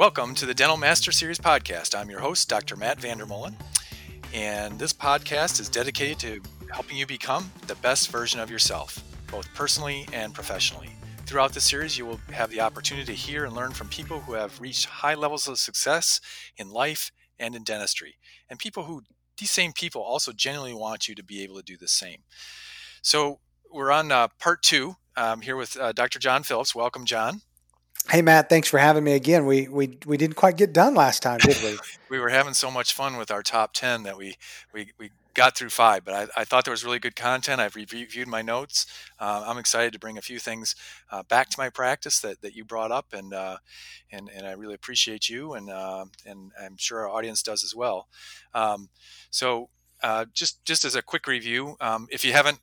Welcome to the Dental Master Series podcast. I'm your host, Dr. Matt Vandermolen, and this podcast is dedicated to helping you become the best version of yourself, both personally and professionally. Throughout the series, you will have the opportunity to hear and learn from people who have reached high levels of success in life and in dentistry, and people who, these same people, also genuinely want you to be able to do the same. So, we're on uh, part two um, here with uh, Dr. John Phillips. Welcome, John. Hey Matt, thanks for having me again. We we we didn't quite get done last time, did we? we were having so much fun with our top ten that we we, we got through five, but I, I thought there was really good content. I've reviewed my notes. Uh, I'm excited to bring a few things uh, back to my practice that, that you brought up, and uh, and and I really appreciate you, and uh, and I'm sure our audience does as well. Um, so uh, just just as a quick review, um, if you haven't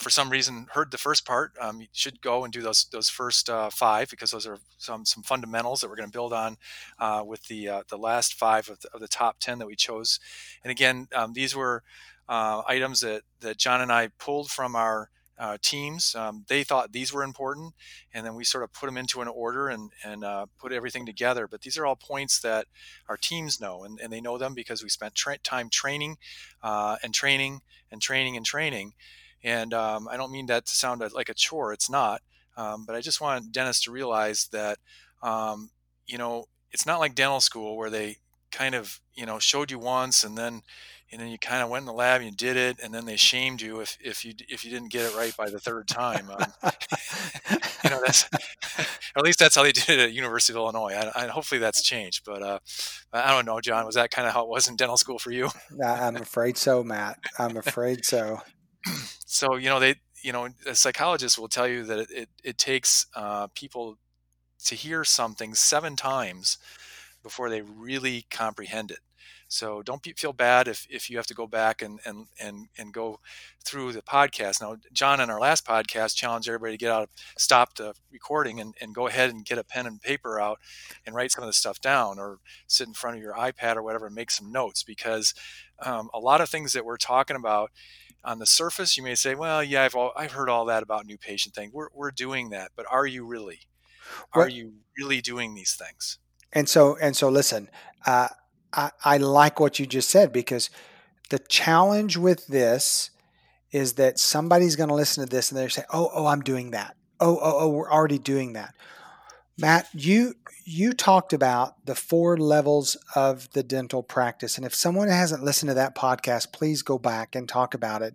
for some reason heard the first part, um, you should go and do those those first uh, five because those are some some fundamentals that we're going to build on uh, with the uh, the last five of the, of the, top ten that we chose. And again, um, these were uh, items that that John and I pulled from our uh, teams. Um, they thought these were important, and then we sort of put them into an order and and uh, put everything together. But these are all points that our teams know, and, and they know them because we spent tra- time training and training and training and training. And um, I don't mean that to sound like a chore. It's not. Um, but I just want dentists to realize that, um, you know, it's not like dental school where they kind of, you know, showed you once and then, and then you kind of went in the lab and you did it, and then they shamed you if, if you if you didn't get it right by the third time. Um, you know, that's at least that's how they did it at University of Illinois. And hopefully that's changed. But uh, I don't know, John. Was that kind of how it was in dental school for you? I'm afraid so, Matt. I'm afraid so. So you know they you know a psychologist will tell you that it, it, it takes uh, people to hear something seven times before they really comprehend it so don't be, feel bad if, if you have to go back and, and, and, and go through the podcast. Now, John, in our last podcast, challenged everybody to get out, stop the recording and, and go ahead and get a pen and paper out and write some of the stuff down or sit in front of your iPad or whatever and make some notes because um, a lot of things that we're talking about on the surface, you may say, well, yeah, I've, all, I've heard all that about new patient thing. We're, we're doing that, but are you really? Are what? you really doing these things? And so, and so listen, uh, I, I like what you just said because the challenge with this is that somebody's going to listen to this and they're say, oh, oh, I'm doing that. Oh, oh, oh, we're already doing that. Matt, you you talked about the four levels of the dental practice. And if someone hasn't listened to that podcast, please go back and talk about it.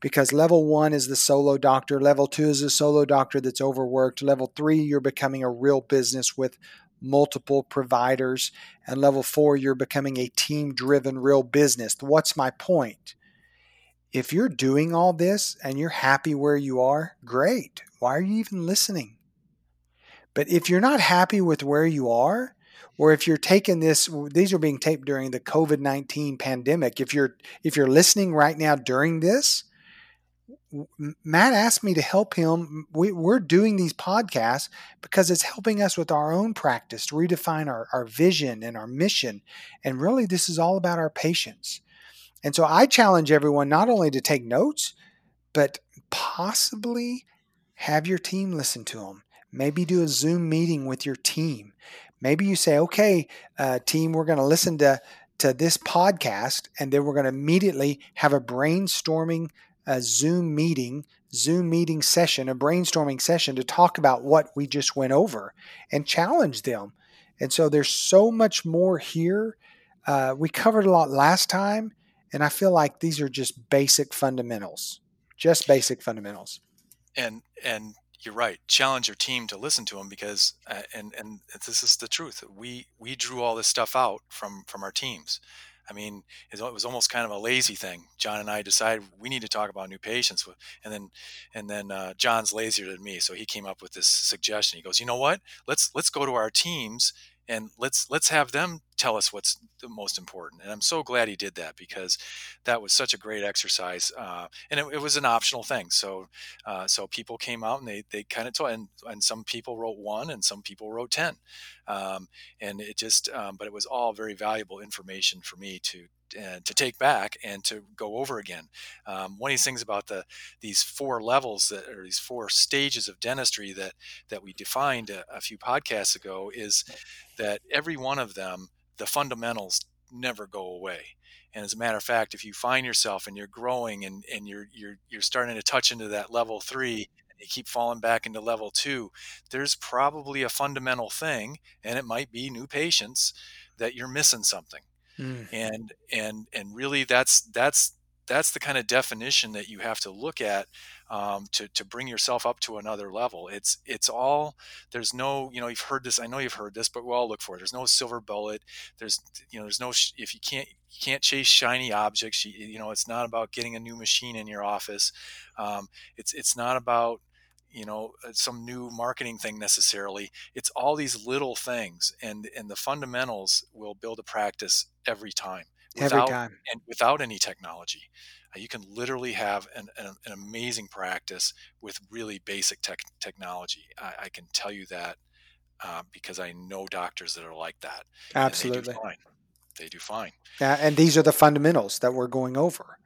Because level one is the solo doctor, level two is a solo doctor that's overworked, level three, you're becoming a real business with multiple providers, and level four, you're becoming a team driven real business. What's my point? If you're doing all this and you're happy where you are, great. Why are you even listening? But if you're not happy with where you are, or if you're taking this these are being taped during the COVID-19 pandemic, if you're if you're listening right now during this, Matt asked me to help him. We, are doing these podcasts because it's helping us with our own practice to redefine our, our vision and our mission. And really, this is all about our patients. And so I challenge everyone not only to take notes, but possibly have your team listen to them. Maybe do a Zoom meeting with your team. Maybe you say, okay, uh, team, we're going to listen to, to this podcast, and then we're going to immediately have a brainstorming a Zoom meeting, Zoom meeting session, a brainstorming session to talk about what we just went over and challenge them. And so there's so much more here. Uh, we covered a lot last time, and I feel like these are just basic fundamentals, just basic fundamentals. And and you're right. Challenge your team to listen to them because, uh, and and this is the truth. We we drew all this stuff out from from our teams. I mean, it was almost kind of a lazy thing. John and I decided we need to talk about new patients, and then and then uh, John's lazier than me, so he came up with this suggestion. He goes, you know what? Let's let's go to our teams and let's let's have them tell us what's the most important and i'm so glad he did that because that was such a great exercise uh, and it, it, was an optional thing so uh, so people came out and they, they kind of told and, and some people wrote one and some people wrote 10 um, and it just um, but it was all very valuable information for me to and to take back and to go over again. Um, one of these things about the these four levels that or these four stages of dentistry that that we defined a, a few podcasts ago is that every one of them, the fundamentals never go away. And as a matter of fact, if you find yourself and you're growing and, and you're you're you're starting to touch into that level three and you keep falling back into level two, there's probably a fundamental thing, and it might be new patients that you're missing something. Mm. And and and really that's that's that's the kind of definition that you have to look at um, to to bring yourself up to another level. It's it's all there's no you know you've heard this I know you've heard this but we all look for it. There's no silver bullet. There's you know there's no if you can't you can't chase shiny objects. You, you know it's not about getting a new machine in your office. Um, it's it's not about you know uh, some new marketing thing necessarily it's all these little things and and the fundamentals will build a practice every time without, every time. and without any technology. Uh, you can literally have an, an, an, amazing practice with really basic tech, technology. I, I, can tell you that uh, because i know doctors that are like that absolutely they do fine. They do fine. Uh, and these are the fundamentals that we're going over.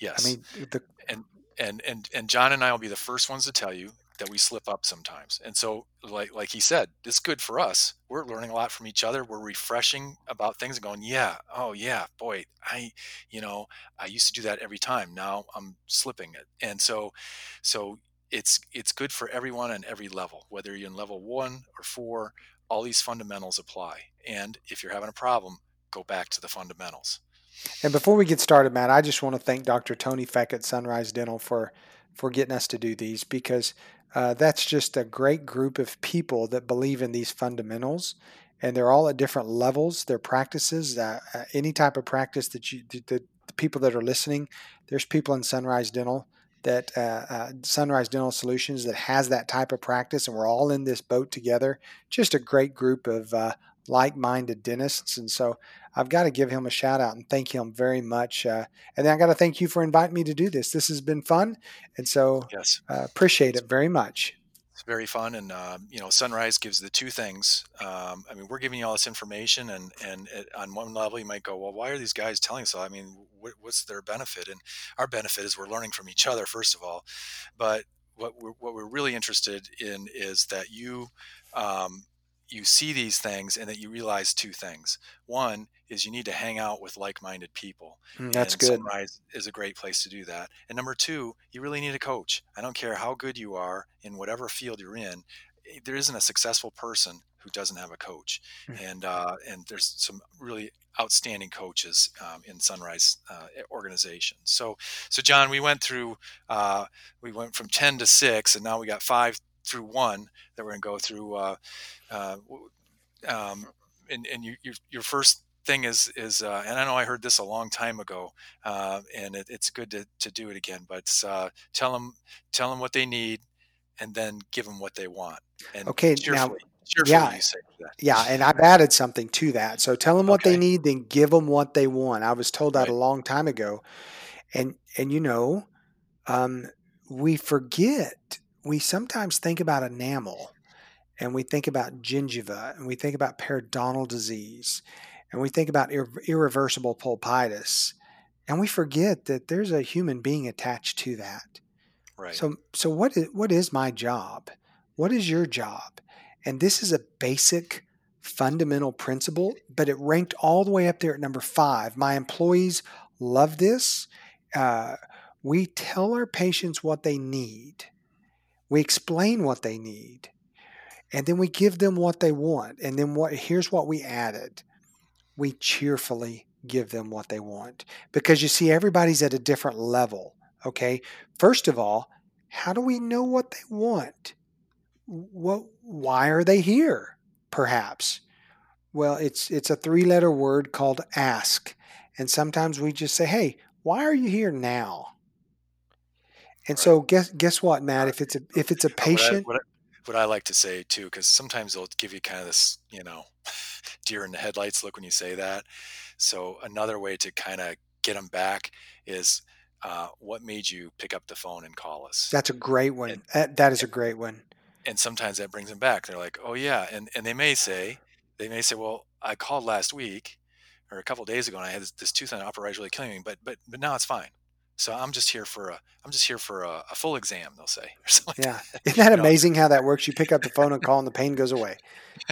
Yes. i mean the and and and and John and I will be the first ones to tell you that we slip up sometimes. And so, like like he said, it's good for us. We're learning a lot from each other. We're refreshing about things and going, yeah, oh yeah, boy, I, you know, I used to do that every time. Now I'm slipping it. And so, so it's it's good for everyone on every level, whether you're in level one or four. All these fundamentals apply. And if you're having a problem, go back to the fundamentals. And before we get started, Matt, I just want to thank Dr. Tony Feck at Sunrise Dental for for getting us to do these because uh, that's just a great group of people that believe in these fundamentals and they're all at different levels. Their practices uh, uh, any type of practice that you the, the, people that are listening there's people in sunrise dental that uh, uh, sunrise dental solutions that has that type of practice and we're all in this boat together. Just a great group of uh, like-minded dentists and so I've got to give him a shout out and thank him very much. Uh, and then I got to thank you for inviting me to do this. This has been fun, and so yes, uh, appreciate it very much. It's very fun, and uh, you know, Sunrise gives the two things. Um, I mean, we're giving you all this information, and and it, on one level, you might go, well, why are these guys telling us? I mean, wh- what's their benefit? And our benefit is we're learning from each other, first of all, but what we're, what we're really interested in is that you um, you see these things and that you realize two things. One is you need to hang out with like-minded people. Mm, that's good. Sunrise is a great place to do that. And number two, you really need a coach. I don't care how good you are in whatever field you're in. Eh, there isn't a successful person who doesn't have a coach. Mm-hmm. And uh, and there's some really outstanding coaches um, in Sunrise uh, organization. So so John, we went through uh, we went from ten to six, and now we got five through one that we're going to go through. Uh, uh, um, and and you, your, your first thing is is uh, and I know I heard this a long time ago, uh, and it, it's good to, to do it again. But uh, tell them tell them what they need, and then give them what they want. And okay, now yeah, yeah, and I've added something to that. So tell them what okay. they need, then give them what they want. I was told that right. a long time ago, and and you know, um, we forget we sometimes think about enamel and we think about gingiva and we think about periodontal disease and we think about ir- irreversible pulpitis and we forget that there's a human being attached to that. Right. So so what is what is my job? What is your job? And this is a basic fundamental principle, but it ranked all the way up there at number five. My employees love this. Uh, we tell our patients what they need we explain what they need. And then we give them what they want. And then what here's what we added. We cheerfully give them what they want. Because you see, everybody's at a different level. Okay. First of all, how do we know what they want? What why are they here? Perhaps. Well, it's it's a three-letter word called ask. And sometimes we just say, "Hey, why are you here now?" And right. so guess guess what, Matt? If it's a if it's a patient, what I, what I, what I like to say too, because sometimes they'll give you kind of this, you know, deer in the headlights look when you say that. So another way to kind of get them back is uh, what made you pick up the phone and call us? That's a great one. And, that, that is a great one. And sometimes that brings them back. They're like, oh yeah, and and they may say, they may say, well, I called last week, or a couple days ago, and I had this, this tooth on the upper right really killing me, but but but now it's fine. So I'm just here for a I'm just here for a, a full exam. They'll say. yeah, isn't that amazing how that works? You pick up the phone and call, and the pain goes away.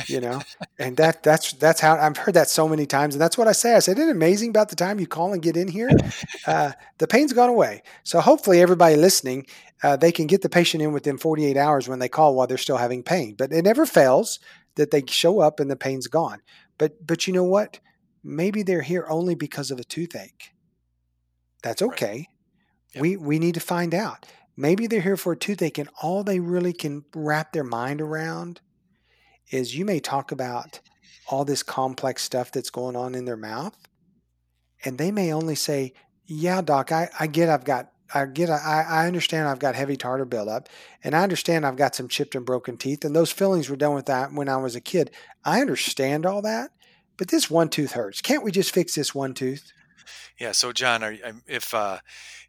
You know, and that that's that's how I've heard that so many times, and that's what I say. I said, "Isn't it amazing about the time you call and get in here? Uh, the pain's gone away." So hopefully, everybody listening, uh, they can get the patient in within 48 hours when they call while they're still having pain. But it never fails that they show up and the pain's gone. But but you know what? Maybe they're here only because of a toothache. That's okay. Right. Yep. We we need to find out. Maybe they're here for a toothache, and all they really can wrap their mind around is you may talk about all this complex stuff that's going on in their mouth, and they may only say, "Yeah, doc, I, I get I've got I get I, I understand I've got heavy tartar buildup, and I understand I've got some chipped and broken teeth, and those fillings were done with that when I was a kid. I understand all that, but this one tooth hurts. Can't we just fix this one tooth?" Yeah. So, John, are, if uh,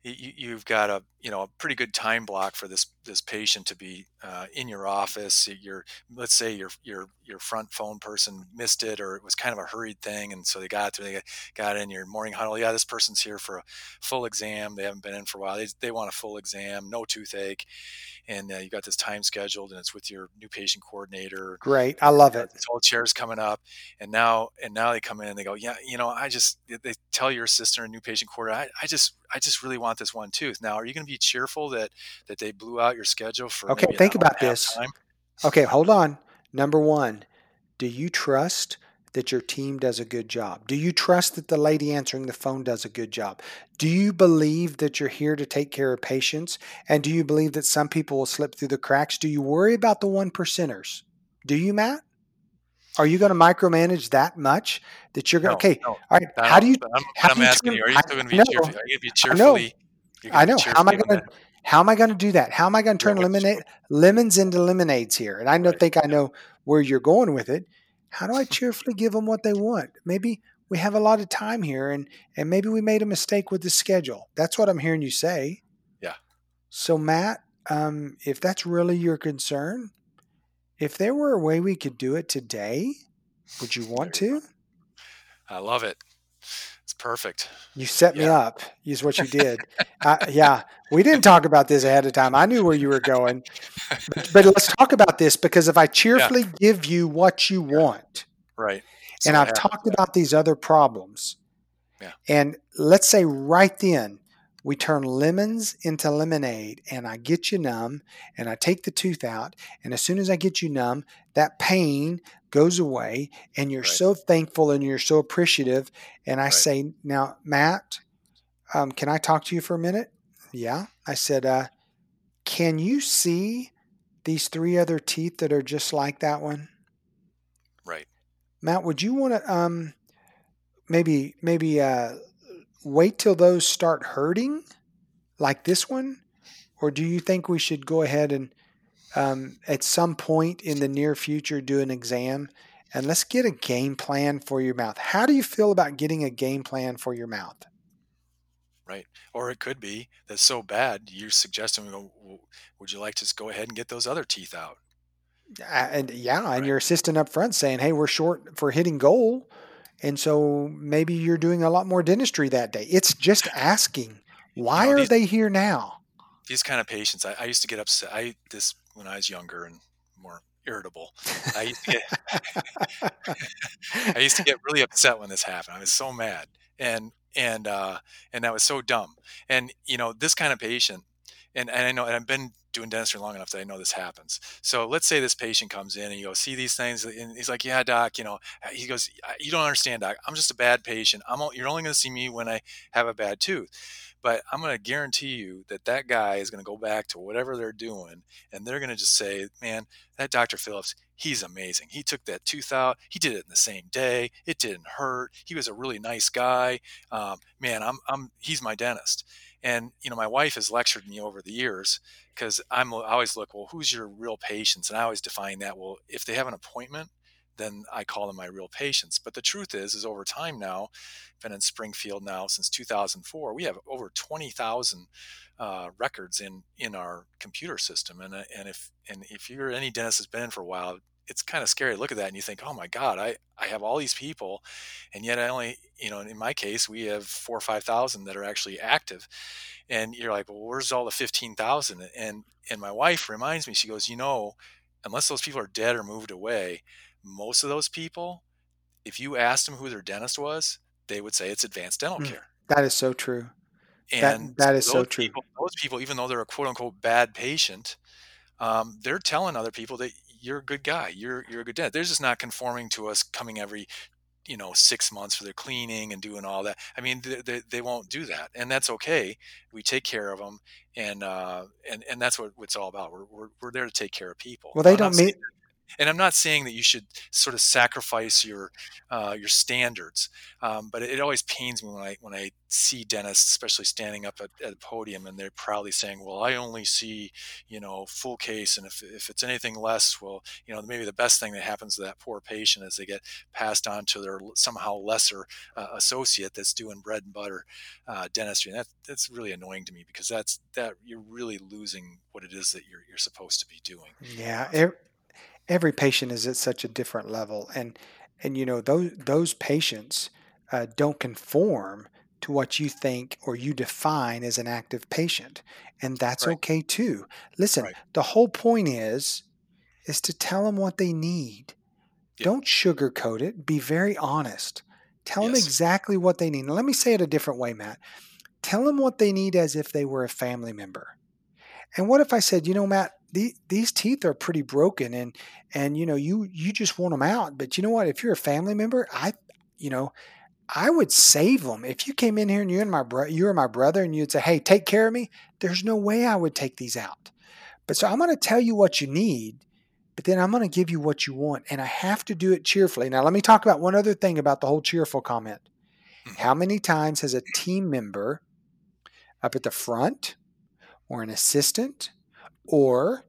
you, have got a you know a pretty good time block for this this patient to be uh, in your office, your let's say your your your front phone person missed it, or it was kind of a hurried thing, and so they got to they got in your morning huddle. Yeah, this person's here for a full exam. They haven't been in for a while. They they want a full exam, no toothache and uh, you got this time scheduled and it's with your new patient coordinator great i love it this whole chair's coming up and now and now they come in and they go yeah you know i just they tell your assistant or new patient coordinator I, I just i just really want this one tooth now are you going to be cheerful that that they blew out your schedule for okay think about this time? okay hold on number one do you trust that your team does a good job? Do you trust that the lady answering the phone does a good job? Do you believe that you're here to take care of patients? And do you believe that some people will slip through the cracks? Do you worry about the one percenters? Do you, Matt? Are you going to micromanage that much that you're going? to, okay, no. all right. How do you? I'm, how I'm do you asking turn, you, are you still going to be, cheerful, Are you going to be cheerfully? I know. How am I going to? How am I going to do that? How am I going to turn lemonade, lemons into lemonades here? And I don't right. think I know where you're going with it. How do I cheerfully give them what they want? Maybe we have a lot of time here and and maybe we made a mistake with the schedule. That's what I'm hearing you say. Yeah. So Matt, um, if that's really your concern, if there were a way we could do it today, would you want to? I love it. Perfect. You set yeah. me up. Is what you did. uh, yeah, we didn't talk about this ahead of time. I knew where you were going, but, but let's talk about this because if I cheerfully yeah. give you what you want, right, and I've talked about these other problems, yeah, and let's say right then we turn lemons into lemonade and I get you numb and I take the tooth out. And as soon as I get you numb, that pain goes away and you're right. so thankful and you're so appreciative. And I right. say, Now, Matt, um, can I talk to you for a minute? Yeah. I said, uh, Can you see these three other teeth that are just like that one? Right. Matt, would you want to um, maybe maybe uh, wait till those start hurting, like this one, or do you think we should go ahead and um, at some point in the near future do an exam and let's get a game plan for your mouth. How do you feel about getting a game plan for your mouth? Right. Or it could be that's so bad, you're suggesting, would you like to just go ahead and get those other teeth out? Uh, and yeah, right. and your assistant up front saying, hey, we're short for hitting goal. And so maybe you're doing a lot more dentistry that day. It's just asking, why you know, these, are they here now? These kind of patients, I, I used to get upset. I this when I was younger and more irritable. I used to get I used to get really upset when this happened. I was so mad. And and uh and that was so dumb. And you know, this kind of patient and, and I know and I've been doing dentistry long enough that I know this happens. So let's say this patient comes in and you go see these things, and he's like, "Yeah, doc, you know," he goes, "You don't understand, doc. I'm just a bad patient. I'm you're only going to see me when I have a bad tooth." But I'm going to guarantee you that that guy is going to go back to whatever they're doing, and they're going to just say, "Man, that Dr. Phillips, he's amazing. He took that tooth out. He did it in the same day. It didn't hurt. He was a really nice guy. Um, man, I'm, I'm, he's my dentist." And you know, my wife has lectured me over the years because I'm I always look, well, who's your real patients? And I always define that. Well, if they have an appointment, then I call them my real patients. But the truth is, is over time now, been in Springfield now since 2004. We have over 20,000 uh, records in in our computer system, and uh, and if and if you're any dentist has been in for a while, it's kind of scary to look at that and you think, oh my God, I, I have all these people and yet I only, you know, in my case, we have four or 5,000 that are actually active. And you're like, well, where's all the 15,000? And, and my wife reminds me, she goes, you know, unless those people are dead or moved away, most of those people, if you asked them who their dentist was, they would say it's advanced dental Mm, care. that is so true. And That that is so true. people, those people, even though they're a quote unquote bad patient, um, they're telling other people that you're a good guy, you're you're a good dad. They're just not conforming to us coming every you know six months for their cleaning and doing all that. I mean, they, they, they won't do that, and that's okay. We take care of them, and uh, and and that's what it's all about. We're, we're we're there to take care of people. Well, they I'm don't meet and I'm not saying that you should sort of sacrifice your uh, your standards, um, but it always pains me when I when I see dentists, especially standing up at, at a podium, and they're proudly saying, "Well, I only see, you know, full case, and if if it's anything less, well, you know, maybe the best thing that happens to that poor patient is they get passed on to their somehow lesser uh, associate that's doing bread and butter uh, dentistry." And that that's really annoying to me because that's that you're really losing what it is that you're you're supposed to be doing. yeah, Uh, ev every patient is at such a different level, and and, you know, those those patients, uh, don't conform to what you think or you define as an active patient, and that's right, okay too. Listen, right, the whole point is is to tell them what they need. yeah, Don't sugarcoat it, be very honest. Tell them exactly what they need. Now, let me say it a different way, Matt. Tell them what they need as if they were a family member. And what if I said, you know, Matt, the, these teeth are pretty broken, and and you know, you you just want them out, but you know what? If you're a family member, I, you know, I would save them. If you came in here and you and my bro, you were my brother, and you'd say, hey, take care of me. There's no way I would take these out. But so I'm going to tell you what you need, but then I'm going to give you what you want, and I have to do it cheerfully. Now, let me talk about one other thing about the whole cheerful comment. hmm How many times has a team member up at the front, or an assistant, or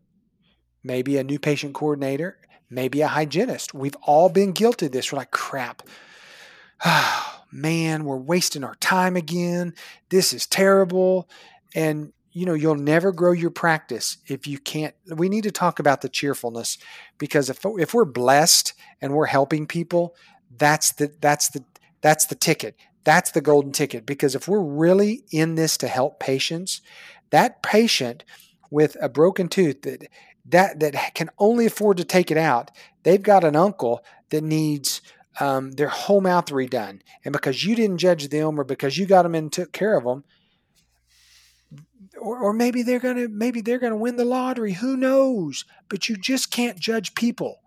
maybe a new patient coordinator, maybe a hygienist. We've all been guilty of this. We're like, crap. Oh, man, we're wasting our time again. This is terrible. And you know, you'll never grow your practice if you can't. We need to talk about the cheerfulness because if if we're blessed and we're helping people, that's the that's the that's the ticket. That's the golden ticket because if we're really in this to help patients, that patient with a broken tooth that that that can only afford to take it out, they've got an uncle that needs um, their whole mouth redone, and because you didn't judge them or because you got them and took care of them, or, or maybe they're gonna maybe they're gonna win the lottery. Who knows? But you just can't judge people.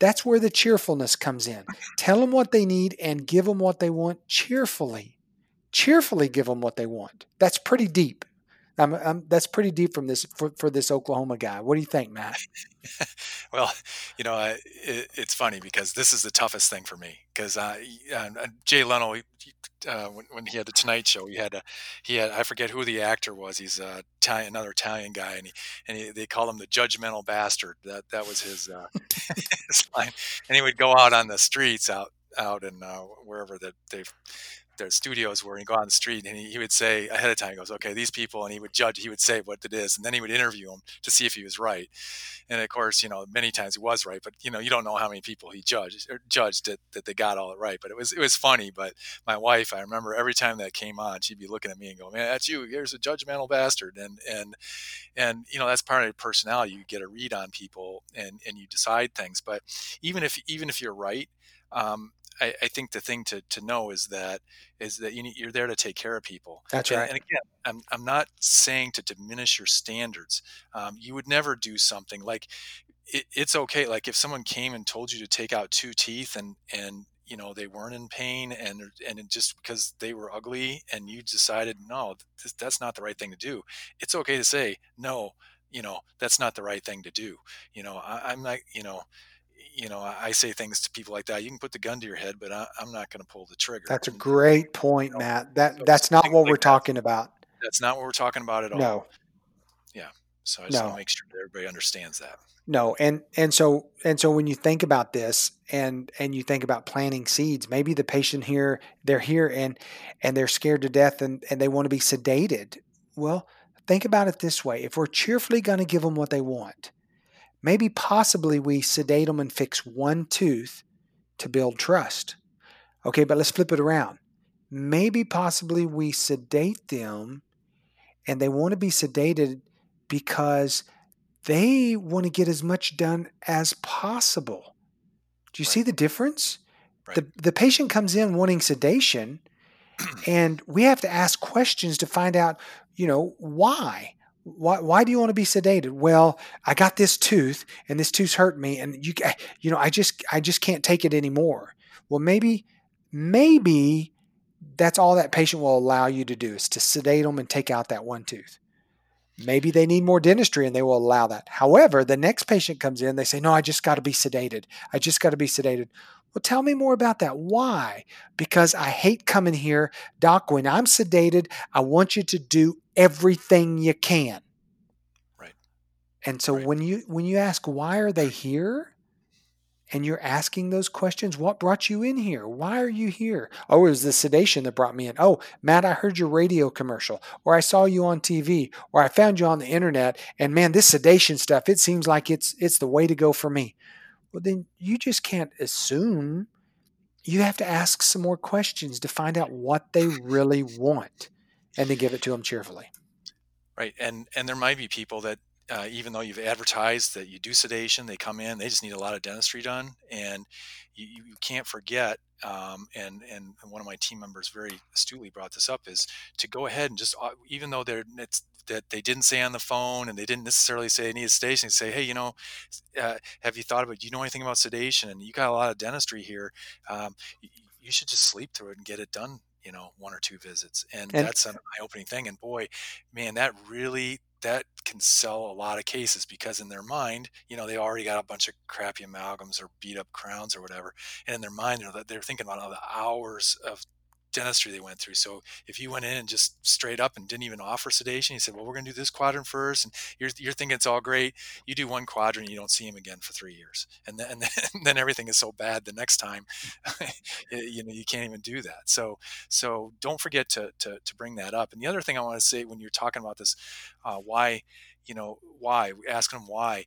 That's where the cheerfulness comes in. Tell them what they need and give them what they want cheerfully. Cheerfully give them what they want. That's pretty deep. I'm, I'm, that's pretty deep from this for, for this Oklahoma guy. What do you think, Matt? Well, you know, it, it's funny because this is the toughest thing for me because uh, uh, Jay Leno, he, uh, when, when he had the Tonight Show, he had a, he had I forget who the actor was. He's a Italian, another Italian guy, and he and he, they call him the judgmental bastard. That that was his, uh, his line. And he would go out on the streets out out in uh, wherever that they've their studios were and go on the street and he, he would say ahead of time he goes okay these people and he would judge he would say what it is and then he would interview them to see if he was right. And of course you know many times he was right but you know you don't know how many people he judged or judged that, that they got all it right but it was it was funny but my wife i remember every time that came on she'd be looking at me and go man that's you here's a judgmental bastard and and and you know that's part of your personality you get a read on people and and you decide things but even if even if you're right um, I, I, think the thing to, to know is that is that you need, you're there to take care of people. That's And, right. and again, I'm, I'm not saying to diminish your standards. Um, you would never do something like it, it's okay. Like if someone came and told you to take out two teeth and and you know they weren't in pain and and just because they were ugly and you decided no this, that's not the right thing to do it's okay to say no you know that's not the right thing to do you know I, i'm not you know you know, I, I say things to people like that. You can put the gun to your head, but I, I'm not going to pull the trigger. That's a great you point, know, Matt. That so, that's not what like we're that. talking about. That's not what we're talking about at all. No, Yeah. So I just want to make sure that everybody understands that. no. And and so and so when you think about this and and you think about planting seeds, maybe the patient here they're here and and they're scared to death and and they want to be sedated. Well, think about it this way: if we're cheerfully going to give them what they want, maybe possibly we sedate them and fix one tooth to build trust. Okay, but let's flip it around. Maybe possibly we sedate them and they want to be sedated because they want to get as much done as possible. Do you right. see the difference? Right. The, the patient comes in wanting sedation, and we have to ask questions to find out, you know, why. Why, why do you want to be sedated? Well, I got this tooth and this tooth's hurt me and you you know, I just I just can't take it anymore. Well, maybe maybe that's all that patient will allow you to do is to sedate them and take out that one tooth. Maybe they need more dentistry and they will allow that. However, the next patient comes in, they say, No, I just got to be sedated. I just got to be sedated. Well, tell me more about that. Why? Because I hate coming here. Doc, when I'm sedated, I want you to do everything you can. Right. And so right. when you when you ask why are they here? and you're asking those questions. What brought you in here? Why are you here? Oh, it was the sedation that brought me in. Oh, Matt, I heard your radio commercial, or I saw you on TV, or I found you on the internet, and man, this sedation stuff, it seems like it's it's the way to go for me. Well, then you just can't assume. You have to ask some more questions to find out what they really want and to give it to them cheerfully. Right. And and there might be people that uh, even though you've advertised that you do sedation, they come in, they just need a lot of dentistry done, and you, you can't forget. Um, and and one of my team members very astutely brought this up is to go ahead and just uh, even though they're that they didn't say on the phone and they didn't necessarily say they need sedation, say, hey, you know, uh, have you thought about? Do you know anything about sedation? And you got a lot of dentistry here. Um, you, you should just sleep through it and get it done you know one or two visits and, and that's an eye-opening thing and boy man that really that can sell a lot of cases because in their mind, you know, they already got a bunch of crappy amalgams or beat up crowns or whatever, and in their mind, you know, that they're thinking about all the hours of dentistry they went through. So if you went in and just straight up and didn't even offer sedation, you said, "Well, we're going to do this quadrant first, and you're you're thinking it's all great. You do one quadrant, you don't see him again for three years, and then and then, and then everything is so bad the next time, you know, you can't even do that. So so don't forget to to to bring that up. And the other thing I want to say when you're talking about this, uh, why, you know, why asking them why,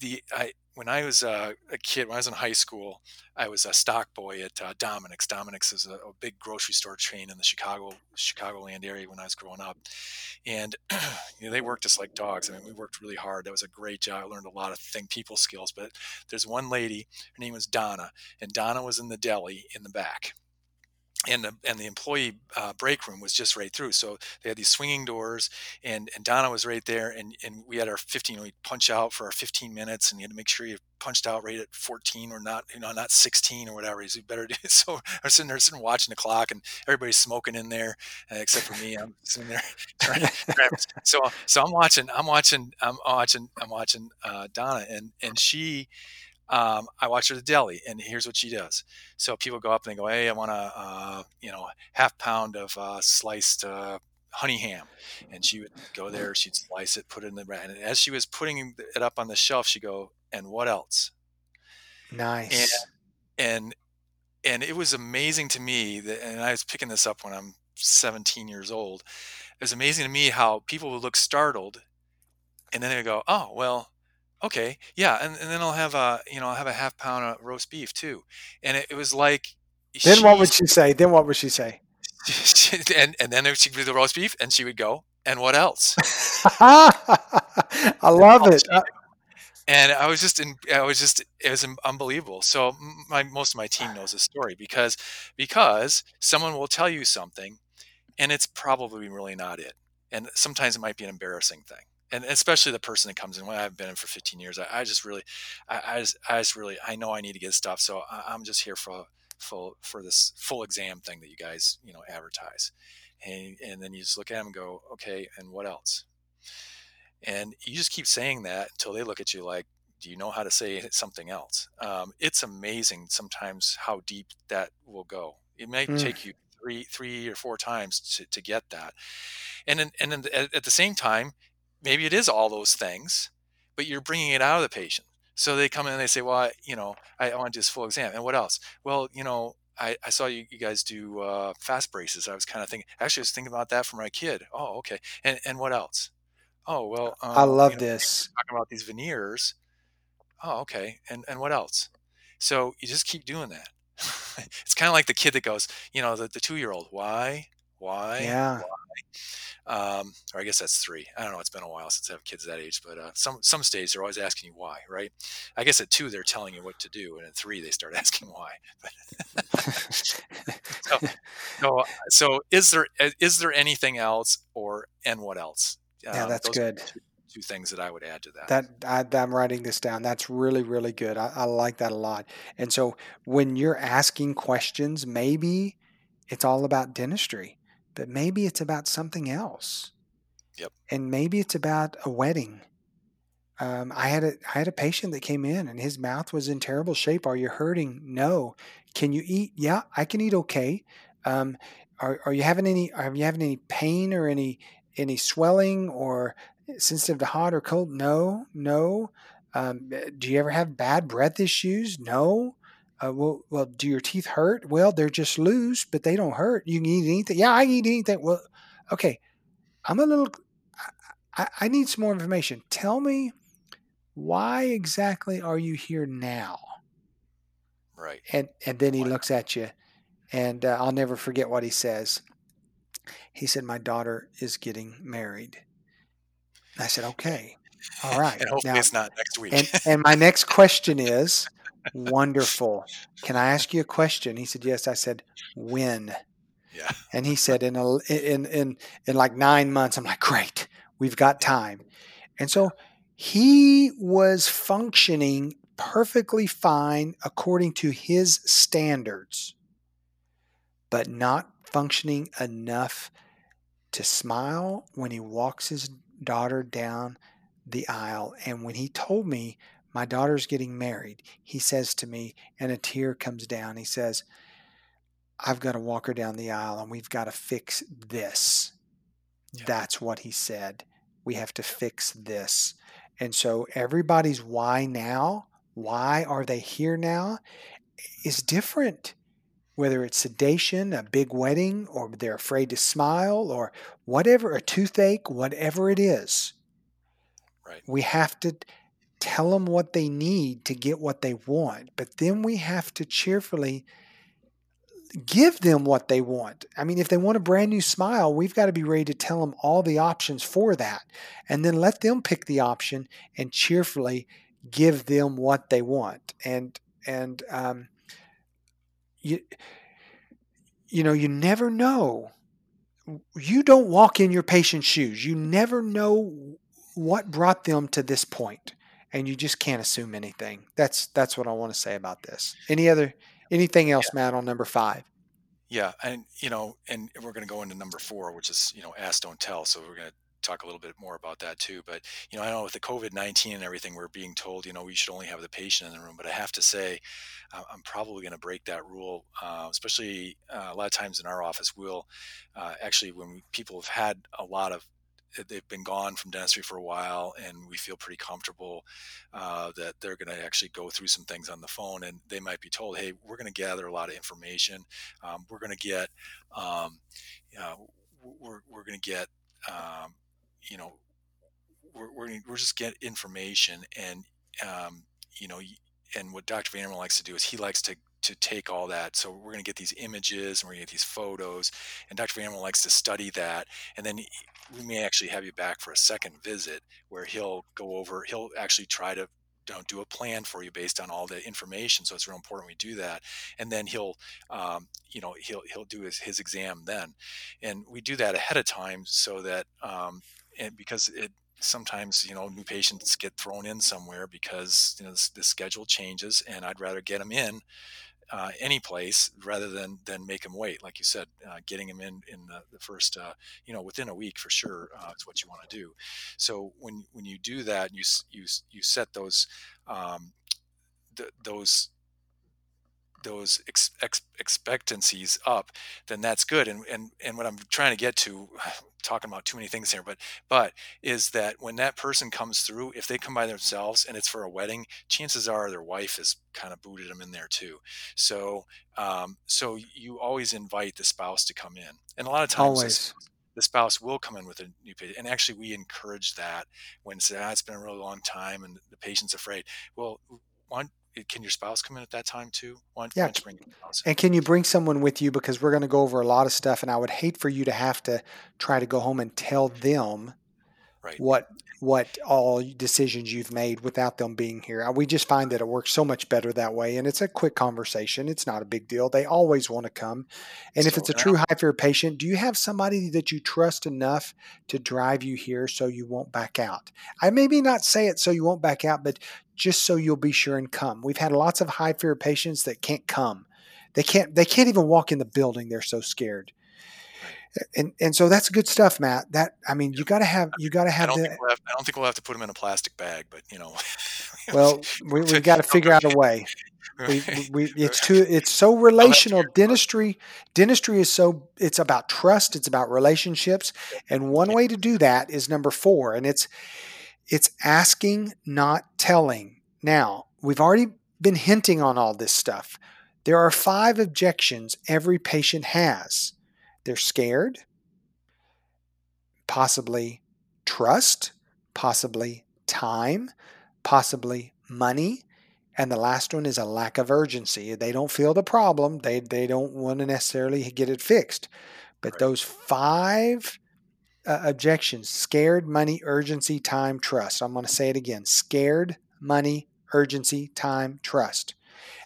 the I when I was a kid, when I was in high school, I was a stock boy at uh, Dominick's. Dominick's is a, a, big grocery store chain in the Chicago Chicagoland area when I was growing up, and you know they worked us like dogs. I mean, we worked really hard. That was a great job. I learned a lot of thing people skills. But there's one lady, her name was Donna, and Donna was in the deli in the back and the and the employee uh, break room was just right through. So they had these swinging doors, and and Donna was right there, and and we had our 15. We punch out for our 15 minutes, and you had to make sure you punched out right at 14 or not, you know, not 16 or whatever. You better do. So I'm sitting there sitting watching the clock, and everybody's smoking in there, uh, except for me. I'm sitting there. Trying, so so I'm watching. I'm watching. I'm watching. I'm watching uh, Donna, and and she um, I watch her at the deli, and here's what she does. So people go up and they go, "Hey, I want a uh, you know half pound of uh, sliced uh, honey ham," and she would go there, she'd slice it, put it in the bread, and as she was putting it up on the shelf, she'd go, "And what else?" Nice. And and, and it was amazing to me that, and I was picking this up when I'm 17 years old. It was amazing to me how people would look startled, and then they would go, "Oh, well." Okay, yeah, and, and then I'll have a you know I'll have a half pound of roast beef too, and it, it was like. Then what would she say? Then what would she say? and and then she'd do the roast beef, and she would go, and what else? I love it. Uh and I was just in, I was just, it was unbelievable. So my, most of my team knows this story because, because someone will tell you something and it's probably really not it. And sometimes it might be an embarrassing thing and especially the person that comes in. When I've been in for 15 years, I, I just really, I, I, just, I just really, I know I need to get stuff, so I, am just here for full for this full exam thing that you guys, you know, advertise, and and then you just look at them and go, okay, and what else? And you just keep saying that until they look at you like, do you know how to say something else? Um, it's amazing sometimes how deep that will go. It may mm. take you three, three or four times to, to get that, and then, and then at, at the same time, maybe it is all those things, but you're bringing it out of the patient. So they come in and they say, well, I, you know, I, I want to do this full exam. And what else? Well, you know, I, I saw you, you guys do uh, Fastbraces. I was kind of thinking, actually, I was thinking about that for my kid. Oh, okay. And, and what else? Oh, well, um, I love you know, this. Talking about these veneers. oh, okay. And and what else? So you just keep doing that. it's kind of like the kid that goes, you know, the, the two year old, why, why, Yeah. why? Um, or I guess that's three. I don't know. It's been a while since I have kids that age, but uh, some some stage they're always asking you why, right? I guess at two they're telling you what to do, and at three they start asking why. so, so, so is there is there anything else, or and what else? yeah, Um, that's good. two, two things that I would add to that. That I, I'm writing this down. That's really, really good. I, I like that a lot. And so when you're asking questions, maybe it's all about dentistry, but maybe it's about something else. Yep. And maybe it's about a wedding. Um, I had a I had a patient that came in and his mouth was in terrible shape. Are you hurting? No. Can you eat? Yeah, I can eat okay. Um, are, are you having any? Are you having any pain or any any swelling or sensitive to hot or cold? No, no. Um, do you ever have bad breath issues? No. Uh, well, well, do your teeth hurt? Well, they're just loose, but they don't hurt. You can eat anything. Yeah, I can eat anything. Well, okay. I'm a little. I, I need some more information. Tell me why exactly are you here now? right. And and then he Why looks at you, and uh, I'll never forget what he says. He said, "My daughter is getting married." I said, "Okay, all right." And hopefully Now, it's not next week. and and my next question is, wonderful. Can I ask you a question? He said, "Yes." I said, "When?" yeah. And he said, "In a, in in in like nine months." I'm like, "Great, we've got time." And so he was functioning perfectly fine according to his standards, but not functioning enough to smile when he walks his daughter down the aisle. And when he told me my daughter's getting married, he says to me, and a tear comes down. He says, I've got to walk her down the aisle and we've got to fix this. Yeah. That's what he said. We have to fix this. And so everybody's why now, why are they here now, is different. Whether it's sedation, a big wedding, or they're afraid to smile, or whatever, a toothache, whatever it is, Right. we have to tell them what they need to get what they want. But then we have to cheerfully give them what they want. I mean, if they want a brand new smile, we've got to be ready to tell them all the options for that and then let them pick the option and cheerfully give them what they want. And, and, um, you, you know, you never know. You don't walk in your patient's shoes. You never know what brought them to this point, and you just can't assume anything. That's that's what I want to say about this. Any other anything else, Matt, on number five? Yeah, and you know, and we're going to go into number four, which is you know, ask, don't tell. So we're going to talk a little bit more about that too. But you know, I know with the COVID nineteen and everything, we're being told you know we should only have the patient in the room. But I have to say, I'm probably going to break that rule, uh, especially uh, a lot of times in our office. We'll uh, actually when we, people have had a lot of they've been gone from dentistry for a while and we feel pretty comfortable uh, that they're going to actually go through some things on the phone and they might be told hey we're going to gather a lot of information. Um, we're going to get um, you know, we're, we're going to get um, you know we're, we're, gonna, we're just get information and um, you know and what dr VanderMolen likes to do is he likes to to take all that. So we're going to get these images and we're going to get these photos. And Dr. VanderMolen likes to study that. And then we may actually have you back for a second visit where he'll go over, he'll actually try to don't do a plan for you based on all the information. So it's real important we do that. And then he'll, um, you know, he'll he'll do his, his exam then, and we do that ahead of time so that, um, and because it sometimes you know new patients get thrown in somewhere because you know the schedule changes, and I'd rather get them in uh, any place rather than than make them wait. Like you said, uh, getting them in in the, the first, uh, you know, within a week for sure uh, is what you want to do. So when when you do that, you you you set those um, th- those those ex- ex- expectancies up, then that's good. And and and what I'm trying to get to, talking about too many things here, but but is that when that person comes through, if they come by themselves and it's for a wedding, chances are their wife has kind of booted them in there too. So um, so you always invite the spouse to come in, and a lot of times Always. the spouse will come in with a new patient. And actually, we encourage that when say, ah, it's been a really long time and the patient's afraid. Well, one, eh, can your spouse come in at that time too? Why, yeah. And can you bring someone with you? Because we're going to go over a lot of stuff, and I would hate for you to have to try to go home and tell them right. what what all decisions you've made without them being here. Uh, we just find that it works so much better that way. And it's a quick conversation. It's not a big deal. They always want to come. And so, if it's a true high fear patient, do you have somebody that you trust enough to drive you here so you won't back out? I maybe not say it so you won't back out, but just so you'll be sure and come. We've had lots of high fear patients that can't come. They can't they can't even walk in the building. They're so scared and and so that's good stuff, Matt. That I mean, you got to have you got to have. I don't, the, we'll have, I don't think we'll have to put them in a plastic bag, but you know. well, we we got to figure out a way. We, we, it's too it's so relational dentistry dentistry is so it's about trust it's about relationships and one way to do that is number 4 and it's it's asking not telling now we've already been hinting on all this stuff there are five objections every patient has they're scared, possibly trust, possibly time, possibly money. And the last one is a lack of urgency. They don't feel the problem. They, they don't want to necessarily get it fixed. But right. those five uh, objections scared, money, urgency, time, trust. I'm going to say it again scared, money, urgency, time, trust.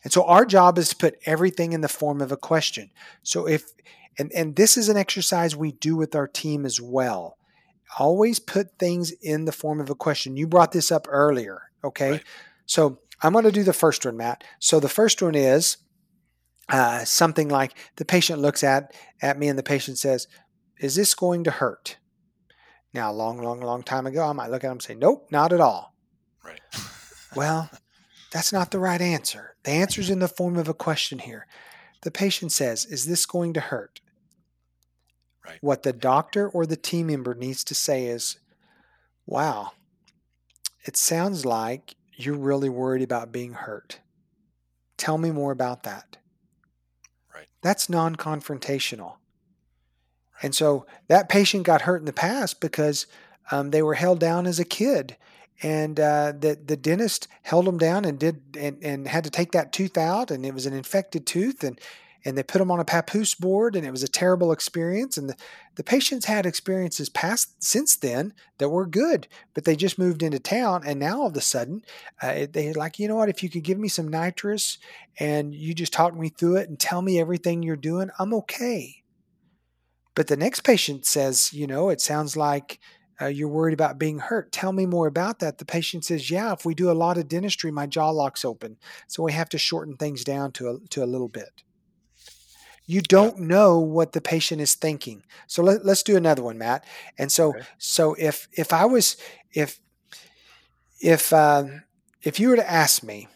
And so our job is to put everything in the form of a question. So if and, and this is an exercise we do with our team as well. Always put things in the form of a question. You brought this up earlier. Okay. Right. So I'm going to do the first one, Matt. So the first one is uh, something like the patient looks at, at me and the patient says, Is this going to hurt? Now, a long, long, long time ago, I might look at them and say, Nope, not at all. Right. well, that's not the right answer. The answer is in the form of a question here. The patient says, Is this going to hurt? Right. What the doctor or the team member needs to say is, Wow, it sounds like you're really worried about being hurt. Tell me more about that. Right. That's non confrontational. Right. And so that patient got hurt in the past because um, they were held down as a kid and uh, the the dentist held them down and did and, and had to take that tooth out, and it was an infected tooth, and and they put them on a papoose board, and it was a terrible experience. And the, the patients had experiences past since then that were good, but they just moved into town, and now all of a sudden, uh, they like, you know what? If you could give me some nitrous, and you just talk me through it and tell me everything you're doing, I'm okay. But the next patient says, you know, it sounds like uh, you're worried about being hurt. Tell me more about that. The patient says, Yeah, if we do a lot of dentistry, my jaw locks open. So we have to shorten things down to a, to a little bit. You don't know what the patient is thinking. So let, us do another one, Matt. And so, okay. so if if I was if if um, if you were to ask me,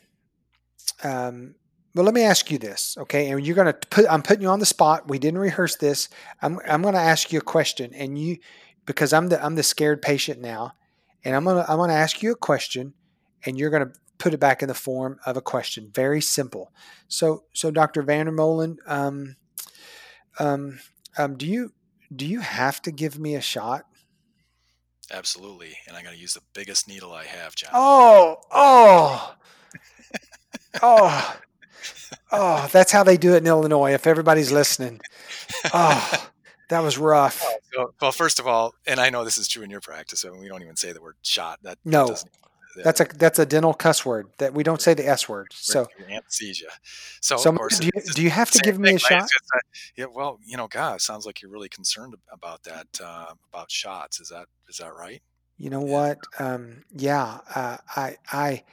um, well, let me ask you this, okay? And you're going to put I'm putting you on the spot. We didn't rehearse this. I'm I'm going to ask you a question, and you because I'm the I'm the scared patient now, and I'm gonna I'm gonna ask you a question, and you're gonna put it back in the form of a question. Very simple. So so Dr. VanderMolen, um, um, um, do you do you have to give me a shot? Absolutely, and I'm gonna use the biggest needle I have, John. Oh oh oh oh! That's how they do it in Illinois. If everybody's listening, oh. That was rough. Oh, well, first of all, and I know this is true in your practice, so we don't even say the word shot. That no, that that's a that's a dental cuss word that we don't say the s word. So anesthesia. So, so course, do you, do you have to give me a shot? Yeah, well, you know, God, sounds like you're really concerned about that uh, about shots. Is that is that right? You know yeah. what? Um, yeah, uh, I I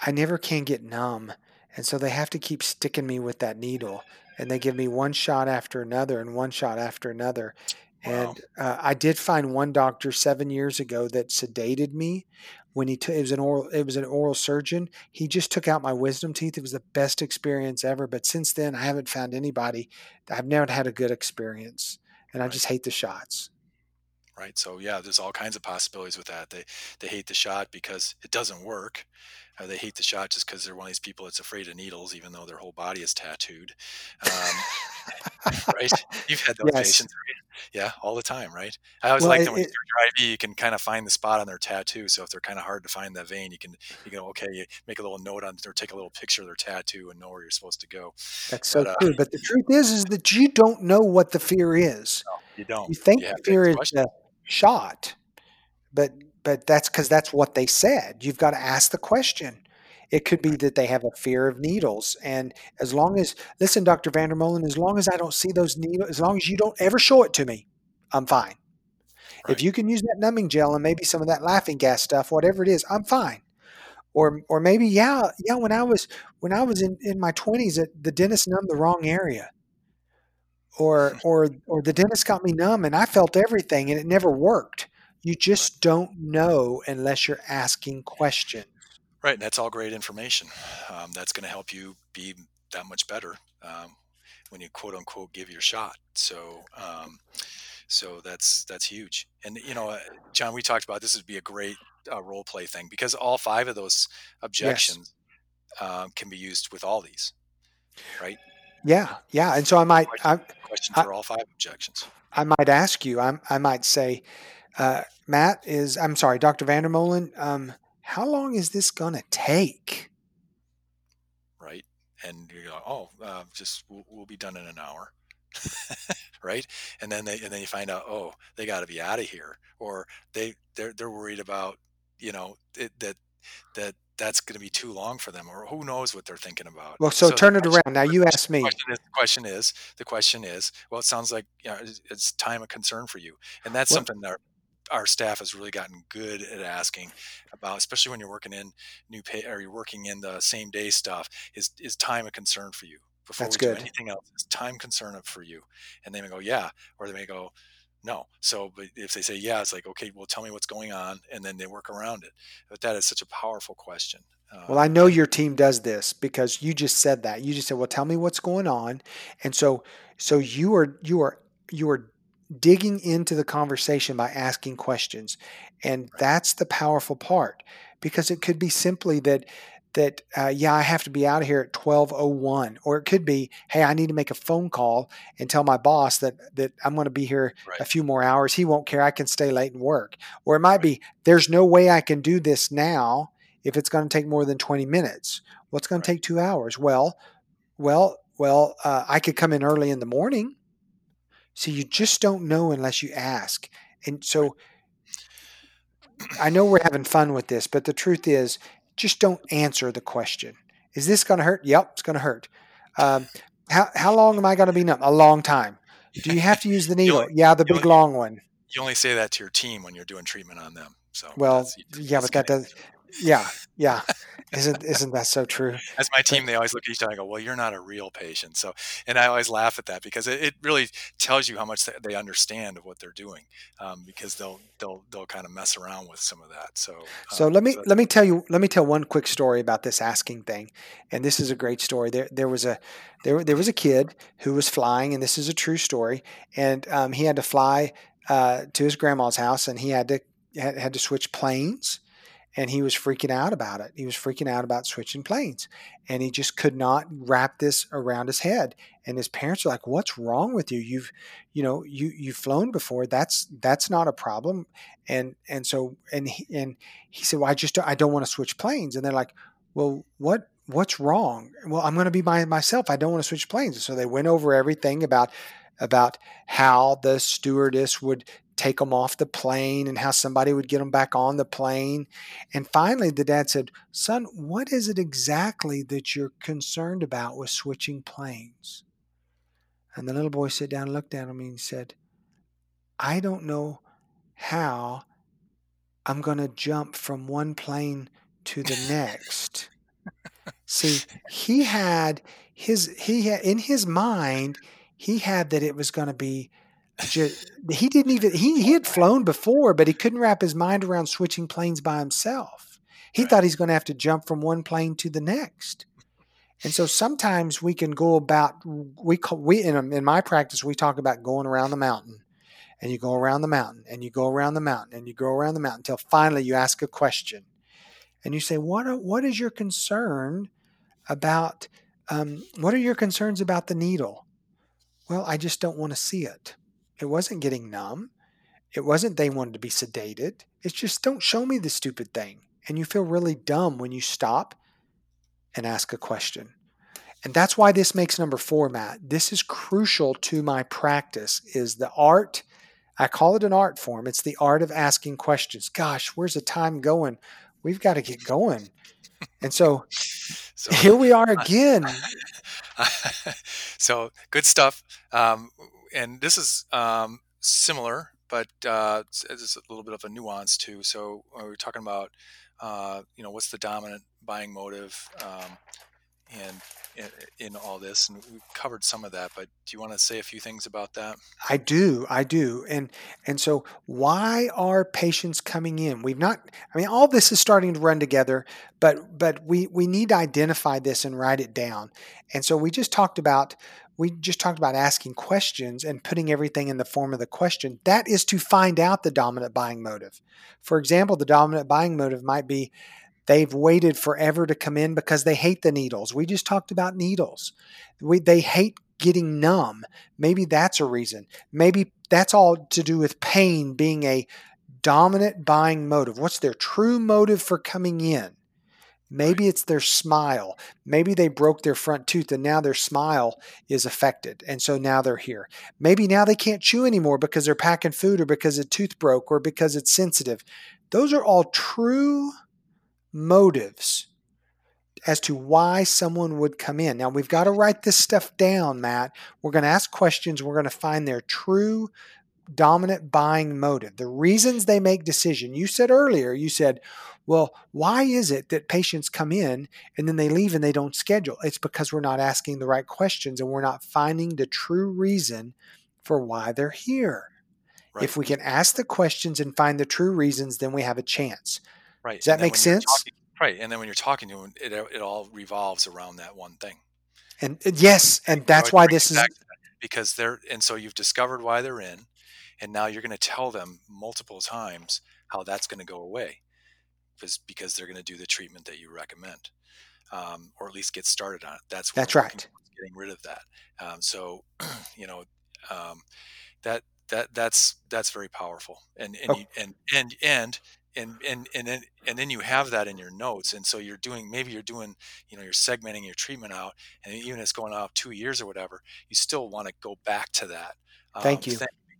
I never can get numb, and so they have to keep sticking me with that needle and they give me one shot after another and one shot after another. Wow. And uh, I did find one doctor seven years ago that sedated me when he took it was an oral it was an oral surgeon. He just took out my wisdom teeth. It was the best experience ever. But since then, I haven't found anybody. I've never had a good experience, and right. I just hate the shots. Right. So yeah, there's all kinds of possibilities with that. They they hate the shot because it doesn't work uh, they hate the shot just because they're one of these people that's afraid of needles, even though their whole body is tattooed. Um, right? You've had those yes. patients, right? Yeah, all the time, right? I always Well, like that when you it, start dry V, you can kind of find the spot on their tattoo. So if they're kind of hard to find that vein, you can you go okay, you make a little note on or take a little picture of their tattoo and know where you're supposed to go. that's so But uh, true. But the truth is, is that you don't know what the fear is. no, you don't. You think You the fear is the shot, but but that's because that's what they said. You've got to ask the question. It could be that they have a fear of needles, and as long as listen, Doctor VanderMolen, as long as I don't see those needles, as long as you don't ever show it to me, I'm fine. If you can use that numbing gel and maybe some of that laughing gas stuff, whatever it is, I'm fine. Or or maybe yeah yeah when I was when I was in in my 20s, the dentist numbed the wrong area or or or the dentist got me numb and I felt everything and it never worked. You just don't know unless you're asking questions. Right. And that's all great information. Um, that's going to help you be that much better um, when you quote unquote give your shot. So, um, so that's that's huge. And you know, uh, John, we talked about this would be a great uh, role play thing because all five of those Yes. objections um, can be used with all these, right? Yeah. Yeah. And so I might Question, I question I, for all five objections. I might ask you. I I might say, uh, Matt is I'm sorry, Dr. VanderMolen. Um, how long is this gonna take? right? And you're like, oh, uh, just we'll, we'll be done in an hour, right? And then they and then you find out, oh, they got to be out of here, or they they're they're worried about, you know, it, that that that's going to be too long for them, or who knows what they're thinking about. Well, so So turn it question, around. Now you ask me. question is, the question is, the question is, well, it sounds like you know, it's, it's time of concern for you, and that's Well, something that our staff has really gotten good at asking about, especially when you're working in new pay or you're working in the same day stuff. Is is time a concern for you? Before that's we do anything else, is time concern for you? And they may go, yeah, or they may go, no. So, but if they say yeah, it's like, okay, well, tell me what's going on, and then they work around it. But that is such a powerful question. Well, I Um, know your team does this because you just said that. You just said, "Well, tell me what's going on." And so so you are you are you are digging into the conversation by asking questions. And that's the powerful part because it could be simply that that uh, yeah, I have to be out of here at 12:01 or it could be, "Hey, I need to make a phone call and tell my boss that that I'm going to be here a few more hours. He won't care. I can stay late and work." Or it might right, be, "There's no way I can do this now if it's going to take more than 20 minutes. What's going to take two hours? Well, well, well, uh, I could come in early in the morning. So you just don't know unless you ask. And so I know we're having fun with this, but the truth is, just don't answer the question. Is this going to hurt? Yep, it's going to hurt. Um, how, how long am I going to be numb? A long time. Do you have to use the needle? Yeah, the big only long one. you only say that to your team when you're doing treatment on them. So Well, yeah, but that does. Yeah, yeah. Isn't isn't that so true? As my team, they always look at each other and go, "Well, you're not a real patient." So, and I always laugh at that because it, it really tells you how much they understand of what they're doing, um, because they'll they'll they'll kind of mess around with some of that. So, So um, let me so let me tell you let me tell one quick story about this asking thing, and this is a great story. There there was a there there was a kid who was flying, and this is a true story, and um, he had to fly uh, to his grandma's house, and he had to had, had to switch planes, and he was freaking out about it. He was freaking out about switching planes, and he just could not wrap this around his head. And his parents are like, "What's wrong with you? You've, you know, you you've flown before. That's that's not a problem." And and so and he, and he said, "Well, I just I don't want to switch planes." And they're like, "Well, what?" What's wrong? Well, I'm going to be by myself. I don't want to switch planes. So they went over everything about about how the stewardess would take them off the plane and how somebody would get them back on the plane. And finally, the dad said, Son, what is it exactly that you're concerned about with switching planes? And the little boy sat down and looked at him and said, I don't know how I'm going to jump from one plane to the next. See, he had his, he had, in his mind, he had that it was going to be just, he didn't even he, he had flown before, but he couldn't wrap his mind around switching planes by himself. He right, thought he's going to have to jump from one plane to the next. And so sometimes we can go about we call, we in, in my practice we talk about going around the mountain, and you go around the mountain, and you go around the mountain, and you go around the mountain until finally you ask a question, and you say, "What are, what is your concern about? Um, what are your concerns about the needle?" Well, I just don't want to see it. It wasn't getting numb. It wasn't they wanted to be sedated. It's just don't show me the stupid thing. And you feel really dumb when you stop and ask a question. And that's why this makes number four, Matt. This is crucial to my practice is the art. I call it an art form. It's the art of asking questions. Gosh, where's the time going? We've got to get going. And so, so here we are again. so good stuff. Um, and this is um, similar, but uh, it's a little bit of a nuance too. So we are talking about, uh, you know, what's the dominant buying motive, um, and in, all this and we covered some of that but do you want to say a few things about that? I do i do and and so why are patients coming in? We've not i mean all this is starting to run together but but we we need to identify this and write it down. And so we just talked about we just talked about asking questions and putting everything in the form of the question that is to find out the dominant buying motive for example the dominant buying motive might be They've waited forever to come in because they hate the needles. We just talked about needles. We, they hate getting numb. Maybe that's a reason. Maybe that's all to do with pain being a dominant buying motive. What's their true motive for coming in? Maybe it's their smile. Maybe they broke their front tooth and now their smile is affected. And so now they're here. Maybe now they can't chew anymore because they're packing food or because a tooth broke or because it's sensitive. Those are all true motives as to why someone would come in. Now, we've got to write this stuff down, Matt. We're going to ask questions. We're going to find their true dominant buying motive, the reasons they make decision. You said earlier, you said, well, why is it that patients come in and then they leave and they don't schedule? It's because we're not asking the right questions and we're not finding the true reason for why they're here. Right. If we can ask the questions and find the true reasons, then we have a chance. Right. Does that make sense? Talking, right. And then when you're talking to them, it, it all revolves around that one thing. And uh, yes, and that's why this is because they're and so you've discovered why they're in, and now you're going to tell them multiple times how that's going to go away, because because they're going to do the treatment that you recommend, um, or at least get started on it. That's that's right. Getting rid of that. Um, so, you know, um, that that that's that's very powerful, and and oh. you, and and and and and and then and then you have that in your notes and so you're doing maybe you're doing you know you're segmenting your treatment out and even if it's going out two years or whatever you still want to go back to that um, thank you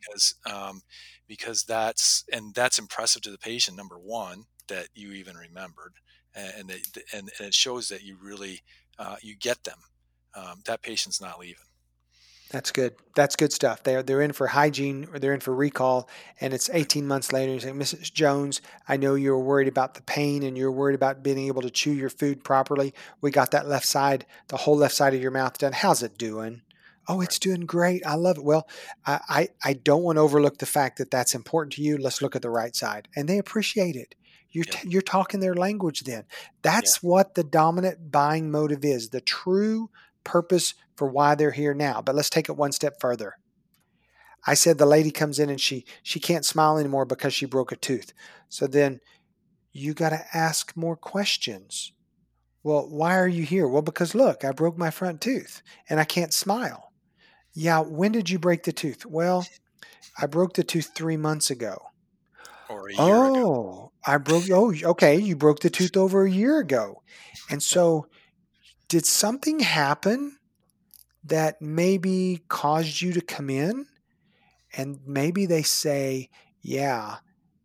because um, because that's and that's impressive to the patient number one that you even remembered and and, they, and, and it shows that you really uh, you get them um, that patient's not leaving that's good. That's good stuff. They're they're in for hygiene or they're in for recall, and it's 18 months later. You say, Mrs. Jones, I know you're worried about the pain and you're worried about being able to chew your food properly. We got that left side, the whole left side of your mouth done. How's it doing? Oh, it's doing great. I love it. Well, I, I, I don't want to overlook the fact that that's important to you. Let's look at the right side, and they appreciate it. You're, yeah. t- you're talking their language then. That's yeah. what the dominant buying motive is. The true purpose for why they're here now. But let's take it one step further. I said the lady comes in and she she can't smile anymore because she broke a tooth. So then you got to ask more questions. Well, why are you here? Well, because look, I broke my front tooth and I can't smile. Yeah, when did you break the tooth? Well, I broke the tooth 3 months ago. Or a year oh, ago. I broke oh okay, you broke the tooth over a year ago. And so did something happen that maybe caused you to come in? And maybe they say, Yeah,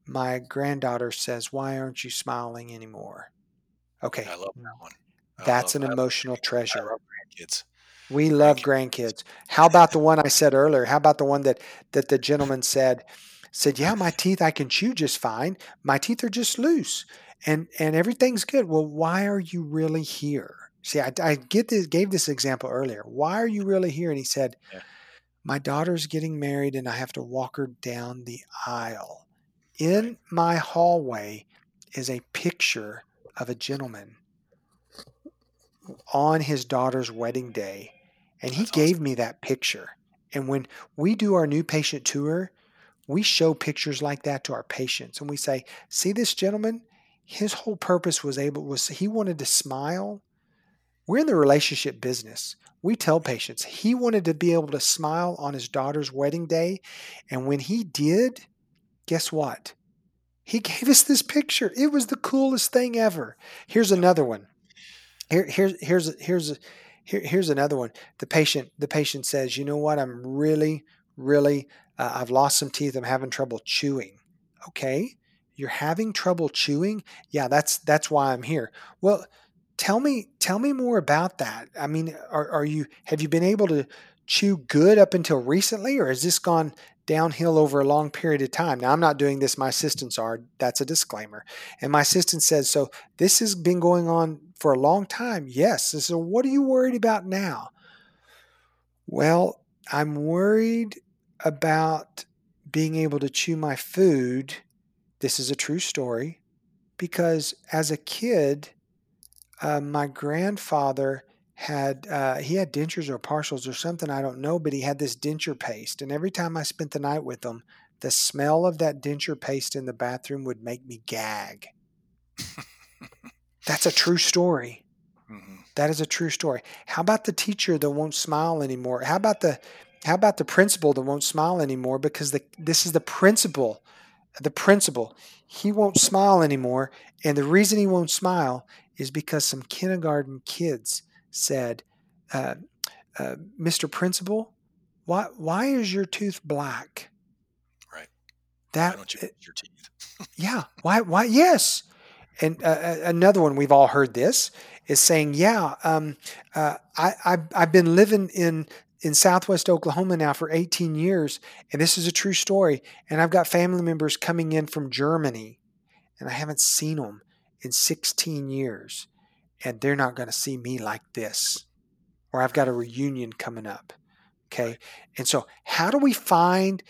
my granddaughter says, Why aren't you smiling anymore? Okay. I love that hmm, one. I That's an emotional that. treasure. I love grandkids. We love grandkids. How about the one I said earlier? How about the one that that the gentleman said said, "Yeah, my teeth I can chew just fine. My teeth are just loose, and and everything's good." Well, why are you really here? See, I, I get this, gave this example earlier. Why are you really here? And he said, yeah. My daughter's getting married and I have to walk her down the aisle. In my hallway is a picture of a gentleman on his daughter's wedding day. And he That's gave awesome. me that picture. And when we do our new patient tour, we show pictures like that to our patients and we say, see this gentleman? His whole purpose was able was he wanted to smile We're in the relationship business. We tell patients he wanted to be able to smile on his daughter's wedding day. And when he did, guess what? He gave us this picture. It was the coolest thing ever. Here's another one. Here, here's here's here's here, here's another one. The patient the patient says, "You know what? I'm really really uh, I've lost some teeth. I'm having trouble chewing." Okay, you're having trouble chewing. Yeah, that's that's why I'm here. Well, tell me tell me more about that. I mean, are, are you have you been able to chew good up until recently, or has this gone downhill over a long period of time. Now, I'm not doing this, my assistants are. That's a disclaimer. And my assistant says, So this has been going on for a long time. Yes. So, what are you worried about now? Well, I'm worried about being able to chew my food. This is a true story because as a kid, uh, my grandfather had uh, he had dentures or partials or something I don't know, but he had this denture paste, and every time I spent the night with him, the smell of that denture paste in the bathroom would make me gag. That's a true story. Mm-hmm. That is a true story. How about the teacher that won't smile anymore? How about the how about the principal that won't smile anymore because the this is the principal the principal he won't smile anymore and the reason he won't smile is because some kindergarten kids said, uh, uh, "Mr. Principal, why why is your tooth black?" Right. That why don't you your teeth? yeah. Why? Why? Yes. And uh, another one we've all heard this is saying, "Yeah, um, uh, I, I I've been living in in Southwest Oklahoma now for 18 years, and this is a true story. And I've got family members coming in from Germany, and I haven't seen them in 16 years and they're not going to see me like this. Or I've got a reunion coming up. Okay. And so, how do we find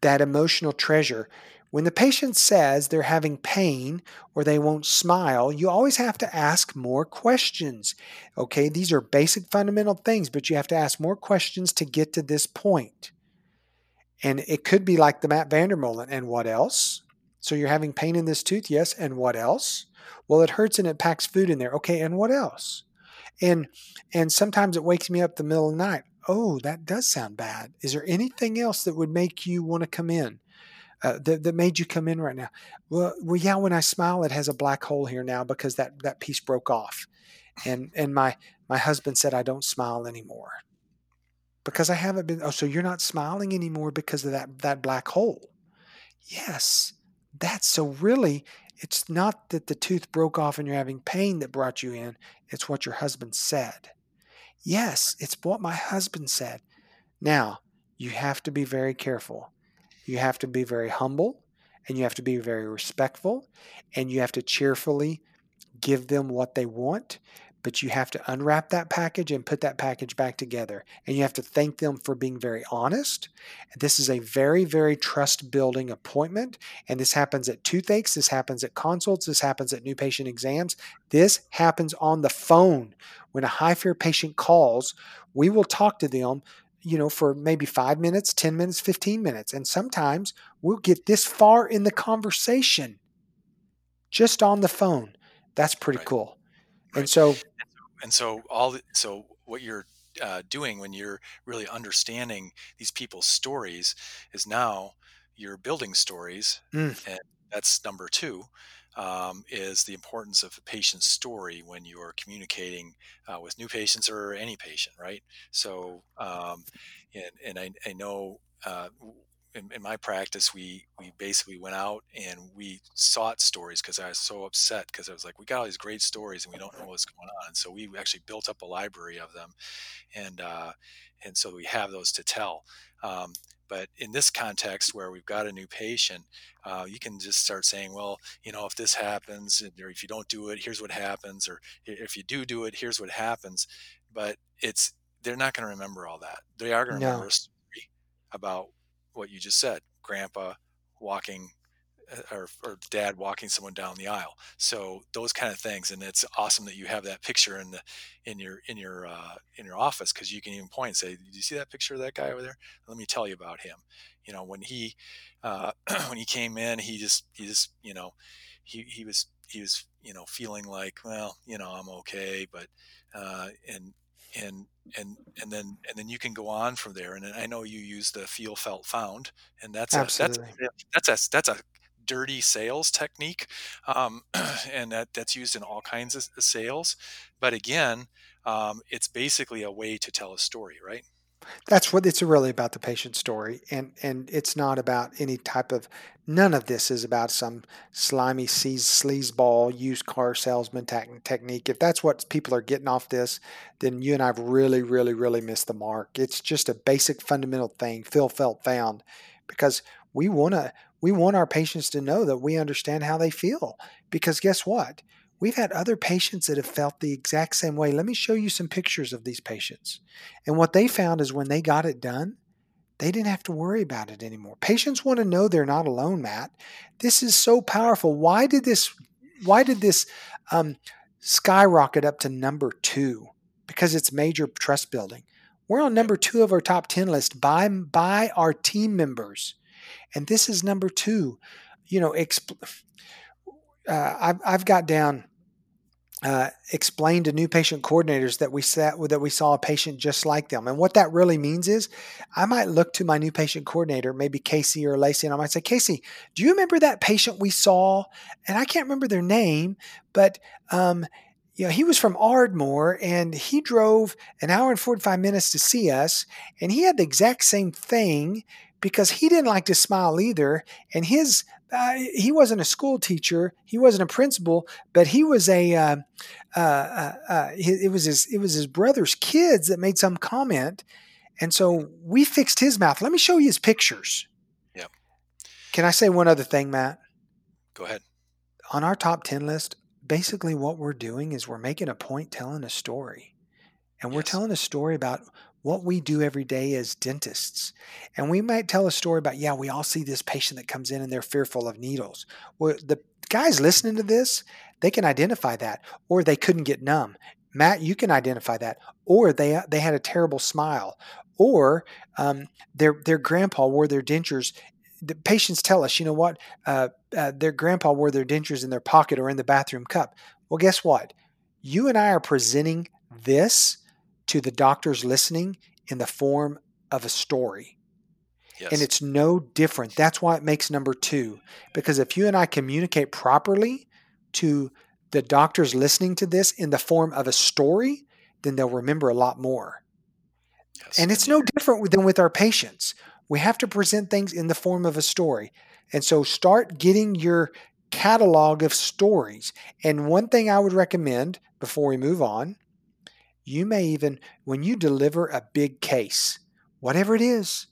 that emotional treasure? When the patient says they're having pain or they won't smile, you always have to ask more questions. Okay, these are basic fundamental things, but you have to ask more questions to get to this point. And it could be like the Matt VanderMolen. And what else? So you're having pain in this tooth? Yes. And what else? Well, it hurts and it packs food in there. Okay, and what else? And and sometimes it wakes me up the middle of the night. Oh, that does sound bad. Is there anything else that would make you want to come in? Uh, that, that made you come in right now? Well, well, yeah. When I smile, it has a black hole here now because that that piece broke off, and and my my husband said I don't smile anymore because I haven't been. Oh, so you're not smiling anymore because of that that black hole? Yes, that's so really it's not that the tooth broke off and you're having pain that brought you in, it's what your husband said. Yes, it's what my husband said. Now, you have to be very careful. You have to be very humble and you have to be very respectful and you have to cheerfully give them what they want but you have to unwrap that package and put that package back together. And you have to thank them for being very honest. This is a very, very trust building appointment. And this happens at toothaches, this happens at consults, this happens at new patient exams. This happens on the phone. When a high fear patient calls, we will talk to them. You know, for maybe five minutes, 10 minutes, 15 minutes. And sometimes we'll get this far in the conversation just on the phone. That's pretty right. cool. Right. And so and so all so what you're uh, doing when you're really understanding these people's stories is now you're building stories mm. and that's number two um, is the importance of a patient's story when you're communicating uh, with new patients or any patient right? So um, and, and I, I know uh, in, in, my practice, we we basically went out and we sought stories because I was so upset because I was like, we got all these great stories and we don't know what's going on. So we actually built up a library of them, and uh, and so we have those to tell. Um, but in this context where we've got a new patient, uh, you can just start saying, well, you know, if this happens, or if you don't do it, here's what happens, or if you do do it, here's what happens. But it's they're not going to remember all that. They are going to no. remember a story about what you just said grandpa walking uh, or, or, dad walking someone down the aisle. So those kind of things and it's awesome that you have that picture in the in your in your uh, in your office because you can even point and say did you see that picture of that guy over there? Let me tell you about him. You know when he uh, when he came in he just he just you know he, he was he was you know feeling like well you know i'm okay but uh, and and and and then and then you can go on from there and i know you use the feel felt found and that's a that's that's a that's a dirty sales technique um, and that that's used in all kinds of sales but again um, it's basically a way to tell a story right That's what it's really about the patient story, and and it's not about any type of. None of this is about some slimy sleazeball used car salesman tech- technique. If that's what people are getting off this, then you and I've really, really, really missed the mark. It's just a basic fundamental thing. Feel, felt, found, because we want to. We want our patients to know that we understand how they feel. Because guess what? We've had other patients that have felt the exact same way. Let me show you some pictures of these patients. And what they found is when they got it done, they didn't have to worry about it anymore. Patients want to know they're not alone, Matt. This is so powerful. Why did this? Why did this um, skyrocket up to number two? Because it's major trust building. We're on number two of our top ten list by by our team members, and this is number two. You know, exp- uh, I've, I've got down uh, explain to new patient coordinators that we sat that we saw a patient just like them. And what that really means is, I might look to my new patient coordinator, maybe Casey or Lacey, and I might say, Casey, do you remember that patient we saw? And I can't remember their name, but um, you know, he was from Ardmore and he drove an hour and 45 minutes to see us, and he had the exact same thing because he didn't like to smile either. And his uh, he wasn't a school teacher, he wasn't a principal, but he was a. Uh, uh, uh, uh it was his it was his brother's kids that made some comment, and so we fixed his mouth. Let me show you his pictures. Yep. Can I say one other thing, Matt? Go ahead. On our top ten list, basically what we're doing is we're making a point telling a story. And we're telling a story about what we do every day as dentists. And we might tell a story about, yeah, we all see this patient that comes in and they're fearful of needles. Well, the guys listening to this, they can identify that, or they couldn't get numb. Matt, you can identify that, or they they had a terrible smile, or um, their their grandpa wore their dentures. The patients tell us, you know what, uh, uh, their grandpa wore their dentures in their pocket or in the bathroom cup. Well, guess what? You and I are presenting this to the doctors listening in the form of a story. Yes. And it's no different. That's why it makes number two. Because if you and I communicate properly to the doctors listening to this in the form of a story, then they'll remember a lot more. yes. And it's no different than with our patients. We have to present things in the form of a story. And so start getting your catalog of stories. And one thing I would recommend before we move on, you may even, when you deliver a big case, whatever it is,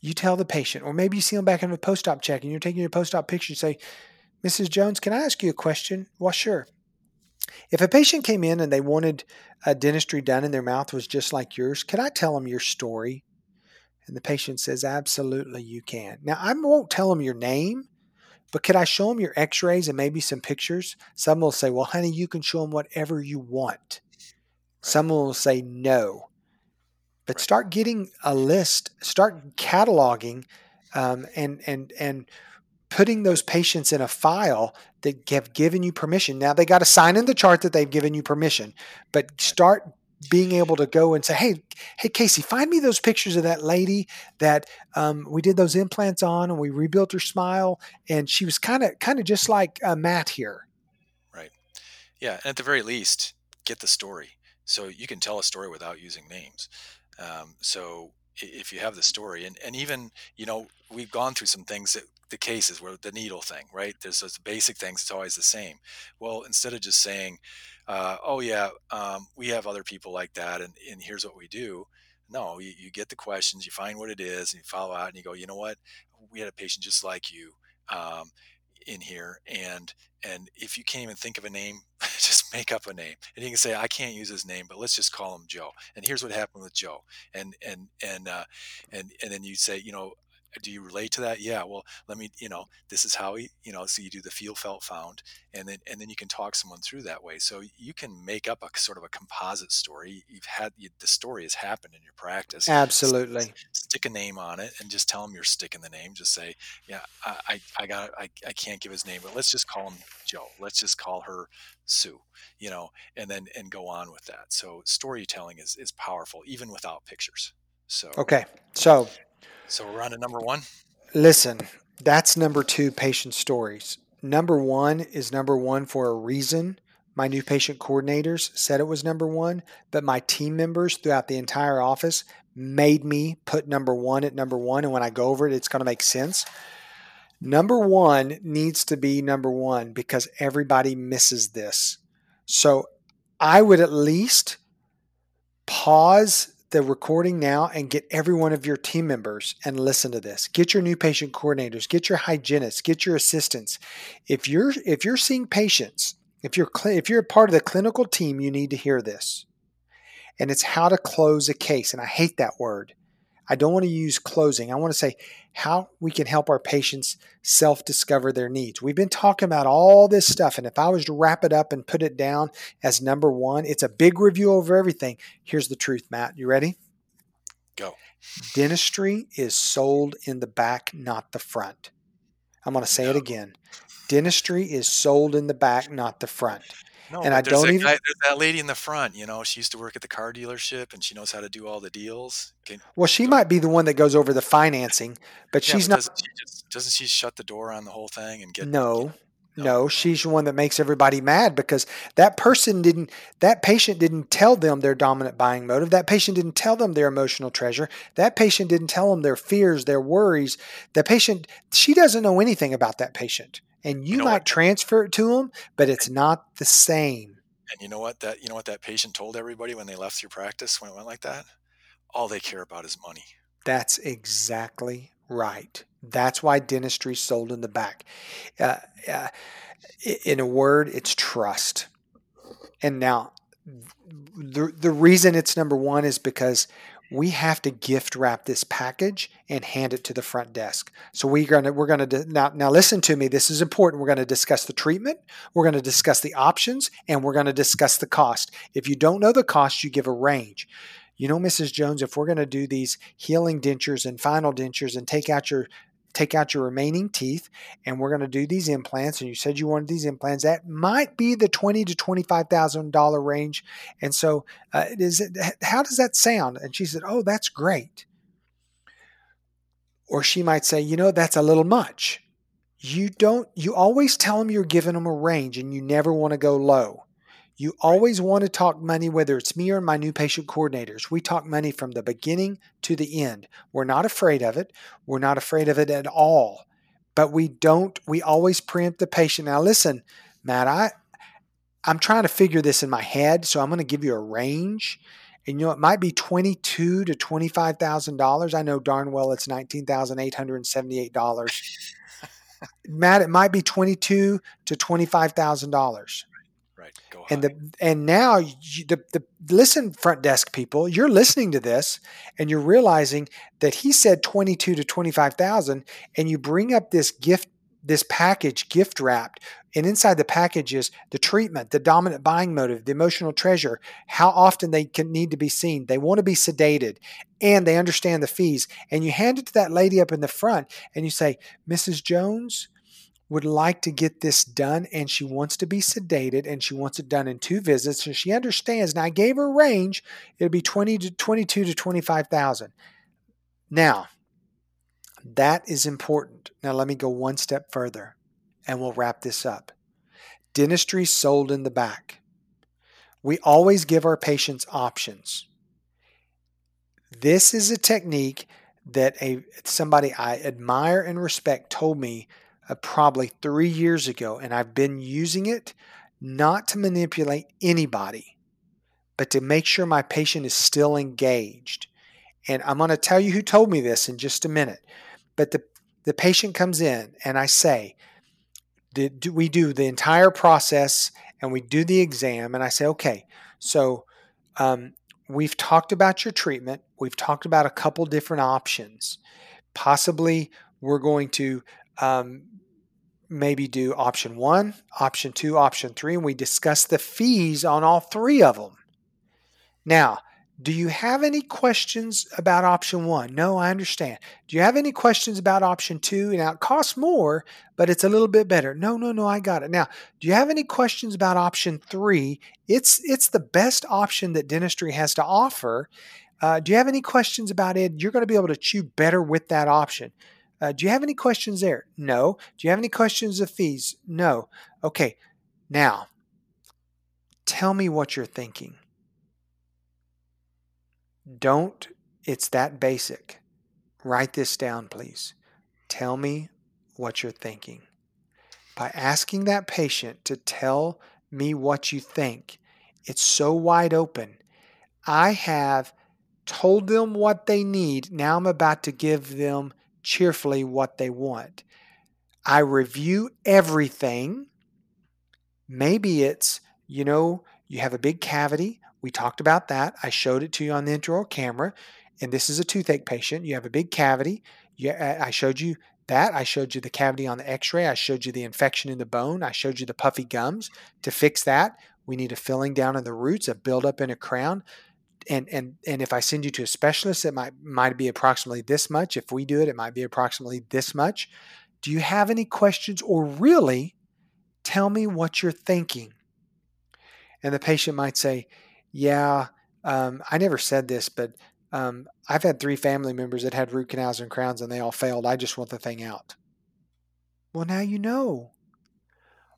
you tell the patient, or maybe you see them back in the post op check and you're taking your post op picture, you say, Mrs. Jones, can I ask you a question? Well, sure. If a patient came in and they wanted a dentistry done and their mouth was just like yours, could I tell them your story? And the patient says, Absolutely, you can. Now, I won't tell them your name, but could I show them your x rays and maybe some pictures? Some will say, Well, honey, you can show them whatever you want. Some will say no. But start getting a list, start cataloging um, and, and, and putting those patients in a file that have given you permission. Now they got to sign in the chart that they've given you permission, but start being able to go and say, "Hey, hey, Casey, find me those pictures of that lady that um, we did those implants on, and we rebuilt her smile, and she was kind of, kind of just like uh, Matt here." Right. Yeah, and at the very least, get the story. So you can tell a story without using names. Um, so if you have the story, and, and even, you know, we've gone through some things that the cases where the needle thing, right? There's those basic things, it's always the same. Well, instead of just saying, uh, oh, yeah, um, we have other people like that, and, and here's what we do. No, you, you get the questions, you find what it is, and you follow out, and you go, you know what? We had a patient just like you um, in here, and and if you can't even think of a name, just make up a name. And you can say, I can't use his name, but let's just call him Joe. And here's what happened with Joe. And and and uh, and and then you say, you know, do you relate to that? Yeah. Well, let me, you know, this is how he, you know, so you do the feel, felt, found, and then and then you can talk someone through that way. So you can make up a sort of a composite story. You've had you, the story has happened in your practice. Absolutely. stick a name on it and just tell them you're sticking the name. Just say, yeah, I, I, I got, I, I can't give his name, but let's just call him Joe. Let's just call her Sue, you know, and then, and go on with that. So storytelling is, is powerful even without pictures. So, okay. So, so we're on to number one. Listen, that's number two patient stories. Number one is number one for a reason. My new patient coordinators said it was number one, but my team members throughout the entire office made me put number one at number one. And when I go over it, it's going to make sense. Number one needs to be number one because everybody misses this. So I would at least pause the recording now and get every one of your team members and listen to this. Get your new patient coordinators, get your hygienists, get your assistants. If you're if you're seeing patients, if you're if you're a part of the clinical team, you need to hear this. And it's how to close a case. And I hate that word. I don't want to use closing. I want to say how we can help our patients self discover their needs. We've been talking about all this stuff. And if I was to wrap it up and put it down as number one, it's a big review over everything. Here's the truth, Matt. You ready? Go. Dentistry is sold in the back, not the front. I'm going to say it again. Dentistry is sold in the back, not the front. No, and I don't even. Guy, there's that lady in the front. You know, she used to work at the car dealership, and she knows how to do all the deals. Can, well, she might be the one that goes over the financing, but yeah, she's but not. Doesn't she, just, doesn't she shut the door on the whole thing and get? No, get, no, she's the one that makes everybody mad because that person didn't, that patient didn't tell them their dominant buying motive. That patient didn't tell them their emotional treasure. That patient didn't tell them their fears, their worries. The patient, she doesn't know anything about that patient. And you, you know might what? transfer it to them, but it's not the same. And you know what that you know what that patient told everybody when they left your practice when it went like that? All they care about is money. That's exactly right. That's why dentistry sold in the back. Uh, uh, in a word, it's trust. And now, the the reason it's number one is because we have to gift wrap this package and hand it to the front desk. So we're gonna we're gonna now now listen to me. This is important. We're gonna discuss the treatment. We're gonna discuss the options, and we're gonna discuss the cost. If you don't know the cost, you give a range. You know, Mrs. Jones, if we're gonna do these healing dentures and final dentures and take out your take out your remaining teeth and we're going to do these implants and you said you wanted these implants that might be the twenty to twenty five thousand dollar range and so uh, is it how does that sound? And she said oh that's great. Or she might say you know that's a little much. You don't you always tell them you're giving them a range and you never want to go low you always want to talk money, whether it's me or my new patient coordinators. We talk money from the beginning to the end. We're not afraid of it. We're not afraid of it at all. But we don't, we always preempt the patient. Now, listen, Matt, I, I'm trying to figure this in my head, so I'm going to give you a range. And you know, it might be twenty-two to twenty-five thousand dollars. I know darn well it's nineteen thousand eight hundred and seventy-eight dollars. Matt, it might be twenty-two to twenty-five thousand dollars and the and now you, the the listen front desk people you're listening to this and you're realizing that he said 22 to 25,000 and you bring up this gift this package gift wrapped and inside the package is the treatment the dominant buying motive the emotional treasure how often they can need to be seen they want to be sedated and they understand the fees and you hand it to that lady up in the front and you say mrs jones would like to get this done and she wants to be sedated and she wants it done in two visits and she understands and i gave her a range it'd be 20 to 22 to 25000 now that is important. Now let me go one step further and we'll wrap this up. Dentistry sold in the back. We always give our patients options. This is a technique that a somebody i admire and respect told me uh, probably three years ago, and I've been using it not to manipulate anybody, but to make sure my patient is still engaged. And I'm going to tell you who told me this in just a minute. But the, the patient comes in, and I say, we do the entire process and we do the exam. And I say, okay, so um, we've talked about your treatment. We've talked about a couple different options. Possibly we're going to um, maybe do option one, option two, option three, and we discuss the fees on all three of them. Now, Do you have any questions about option one? No, I understand. Do you have any questions about option two? Now it costs more, but it's a little bit better. No, no, no, I got it. Now, do you have any questions about option three? It's it's the best option that dentistry has to offer. Uh, do you have any questions about it? You're going to be able to chew better with that option. Uh, do you have any questions there? No. Do you have any questions of fees? No. Okay. Now, tell me what you're thinking. Don't, it's that basic. Write this down, please. Tell me what you're thinking. By asking that patient to tell me what you think, it's so wide open. I have told them what they need. Now I'm about to give them cheerfully what they want. I review everything. Maybe it's, you know, you have a big cavity. We talked about that. I showed it to you on the intraoral camera. And this is a toothache patient. You have a big cavity. Yeah, uh, I showed you that. I showed you the cavity on the x ray. I showed you the infection in the bone. I showed you the puffy gums. To fix that, we need a filling down in the roots, a buildup in a crown. And, and and if I send you to a specialist, it might might be approximately this much. If we do it, it might be approximately this much. Do you have any questions or really tell me what you're thinking? And the patient might say, yeah, um, I never said this, but um, I've had three family members that had root canals and crowns and they all failed. I just want the thing out. Well, now you know.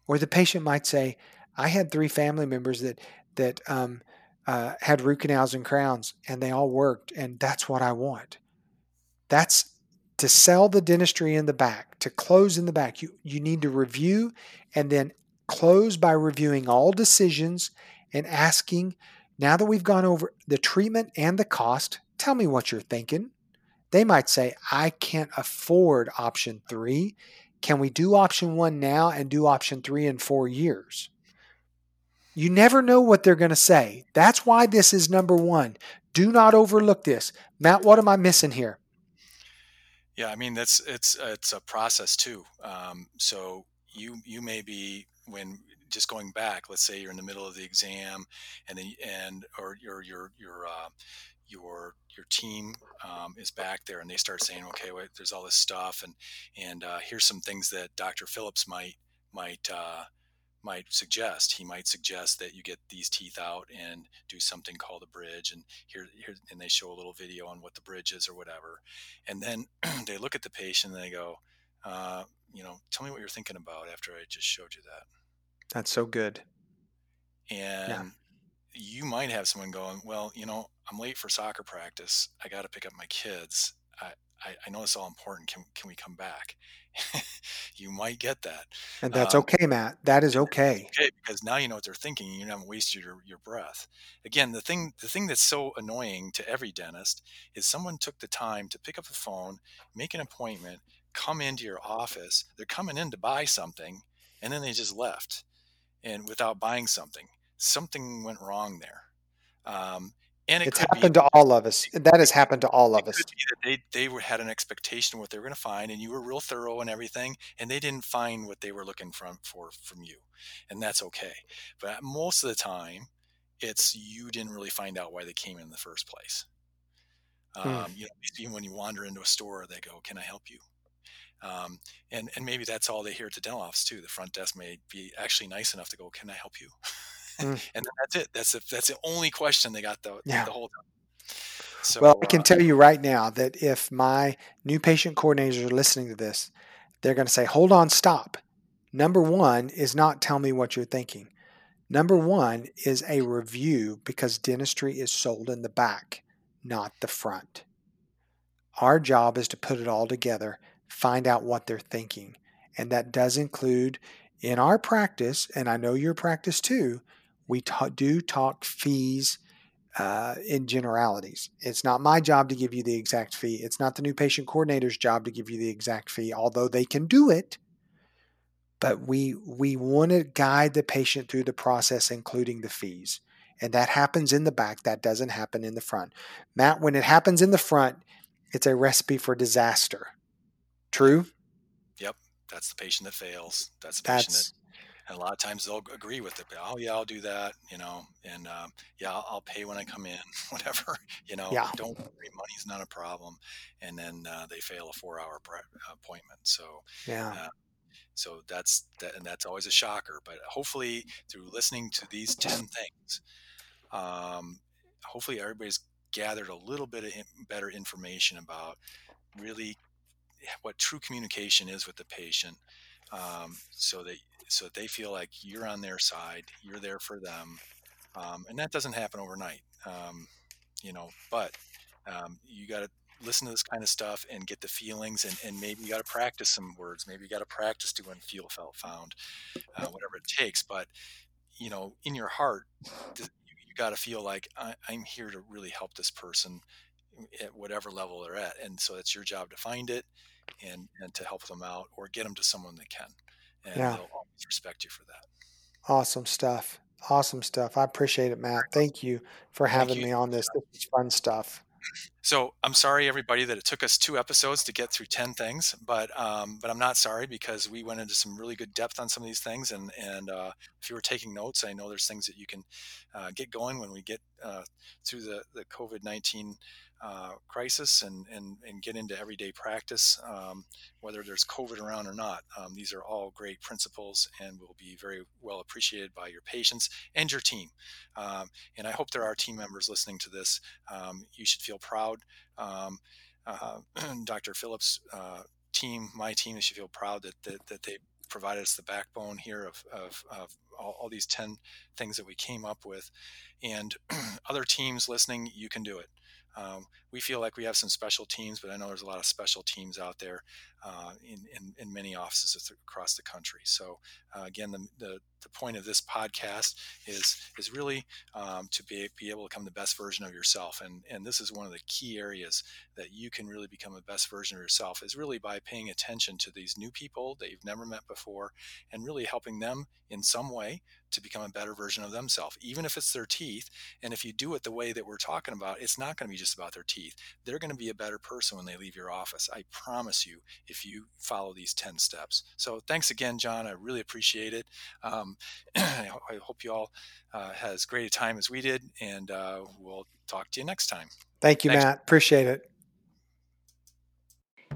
Or the patient might say, I had three family members that that um, uh, had root canals and crowns and they all worked, and that's what I want. That's to sell the dentistry in the back, to close in the back. You you need to review and then close by reviewing all decisions and asking now that we've gone over the treatment and the cost, tell me what you're thinking. They might say, I can't afford option three. Can we do option one now and do option three in four years? You never know what they're going to say. That's why this is number one. Do not overlook this. Matt, what am I missing here? Yeah, I mean that's it's it's a process too. Um, so you you may be when just going back, let's say you're in the middle of the exam, and then and or your your your uh, your your team um, is back there, and they start saying, okay, wait, there's all this stuff, and and uh, here's some things that Dr. Phillips might might uh, might suggest. He might suggest that you get these teeth out and do something called a bridge, and here, here and they show a little video on what the bridge is or whatever, and then they look at the patient and they go, uh, you know, tell me what you're thinking about after I just showed you that. That's so good. And yeah. you might have someone going, well, you know, I'm late for soccer practice. I got to pick up my kids. I, I, I, know it's all important. Can, can we come back? you might get that. And that's um, okay, Matt. That is okay. Okay, because now you know what they're thinking and you haven't wasted your, your breath. Again, the thing the thing that's so annoying to every dentist is someone took the time to pick up the phone, make an appointment, come into your office. They're coming in to buy something, and then they just left and without buying something. Something went wrong there. Um, and it it's happened be, to all of us. That has happened to all of us. they they were, had an expectation of what they were going to find, and you were real thorough and everything, and they didn't find what they were looking from for from you, and that's okay. But most of the time, it's you didn't really find out why they came in the first place. Hmm. Um, you know, even when you wander into a store, they go, "Can I help you?" Um, and and maybe that's all they hear at the dental office too. The front desk may be actually nice enough to go, "Can I help you?" Mm. and that's it. That's the, that's the only question they got the, yeah. the whole time. So, well, I can uh, tell you right now that if my new patient coordinators are listening to this, they're going to say, "Hold on, stop." Number one is not tell me what you're thinking. Number one is a review because dentistry is sold in the back, not the front. Our job is to put it all together find out what they're thinking. And that does include in our practice, and I know your practice too, we ta- do talk fees uh, in generalities. It's not my job to give you the exact fee. It's not the new patient coordinator's job to give you the exact fee, although they can do it. But we we want to guide the patient through the process, including the fees. And that happens in the back. That doesn't happen in the front. Matt, when it happens in the front, it's a recipe for disaster. True. Yep, that's the patient that fails. That's the patient that's, that and a lot of times they'll agree with it. Oh yeah, I'll do that. You know, and um, yeah, I'll, I'll, pay when I come in, whatever. You know, yeah. don't worry, money's not a problem. And then uh, they fail a four-hour appointment. So yeah. Uh, so that's that, and that's always a shocker. But hopefully, through listening to these ten things, um, hopefully everybody's gathered a little bit of better information about really what true communication is with the patient um, so that so that they feel like you're on their side you're there for them um, and that doesn't happen overnight um, you know but um, you got to listen to this kind of stuff and get the feelings and, and maybe you got to practice some words maybe you got to practice doing feel felt found uh, whatever it takes but you know in your heart you got to feel like I, am here to really help this person at whatever level they're at. And so it's your job to find it and, and to help them out or get them to someone that can. And yeah. they'll always respect you for that. Awesome stuff. Awesome stuff. I appreciate it, Matt. Thank you for having me on this. This is fun stuff. So I'm sorry, everybody, that it took us two episodes to get through ten things, but um, but I'm not sorry because we went into some really good depth on some of these things. And and uh, if you were taking notes, I know there's things that you can uh, get going when we get uh, through the the COVID nineteen uh, crisis and, and, and get into everyday practice, um, whether there's COVID around or not. Um, these are all great principles and will be very well appreciated by your patients and your team. Um, and I hope there are team members listening to this. Um, you should feel proud. Um, uh, Dr. Phillips' uh, team, my team, should feel proud that, that, that they provided us the backbone here of, of, of all, all, these 10 things that we came up with. And other teams listening, you can do it. Um, we feel like we have some special teams, but I know there's a lot of special teams out there uh, in, in, in, many offices across the country. So uh, again, the, the, the, point of this podcast is is really um, to be, be able to become the best version of yourself. And, and this is one of the key areas that you can really become the best version of yourself is really by paying attention to these new people that you've never met before and really helping them in some way to become a better version of themselves, even if it's their teeth. And if you do it the way that we're talking about, it's not going to be just about their teeth. They're going to be a better person when they leave your office. I promise you, if you follow these 10 steps. So thanks again, John. I really appreciate it. Um, I hope you all uh, had as great a time as we did, and uh, we'll talk to you next time. Thank you, thanks. Matt. Appreciate it.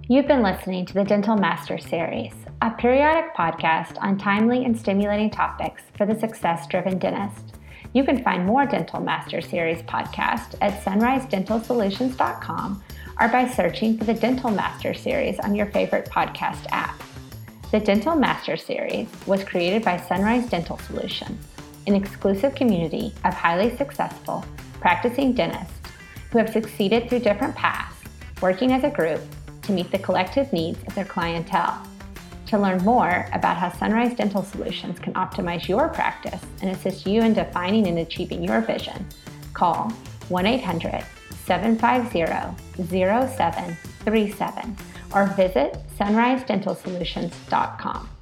You've been listening to the Dental Master Series, a periodic podcast on timely and stimulating topics for the success driven dentist. You can find more Dental Master Series podcast at sunrisedentalsolutions.com or by searching for the Dental Master Series on your favorite podcast app. The Dental Master Series was created by Sunrise Dental Solutions, an exclusive community of highly successful practicing dentists who have succeeded through different paths, working as a group to meet the collective needs of their clientele. To learn more about how Sunrise Dental Solutions can optimize your practice and assist you in defining and achieving your vision, call 1 800 750 0737 or visit sunrisedentalsolutions.com.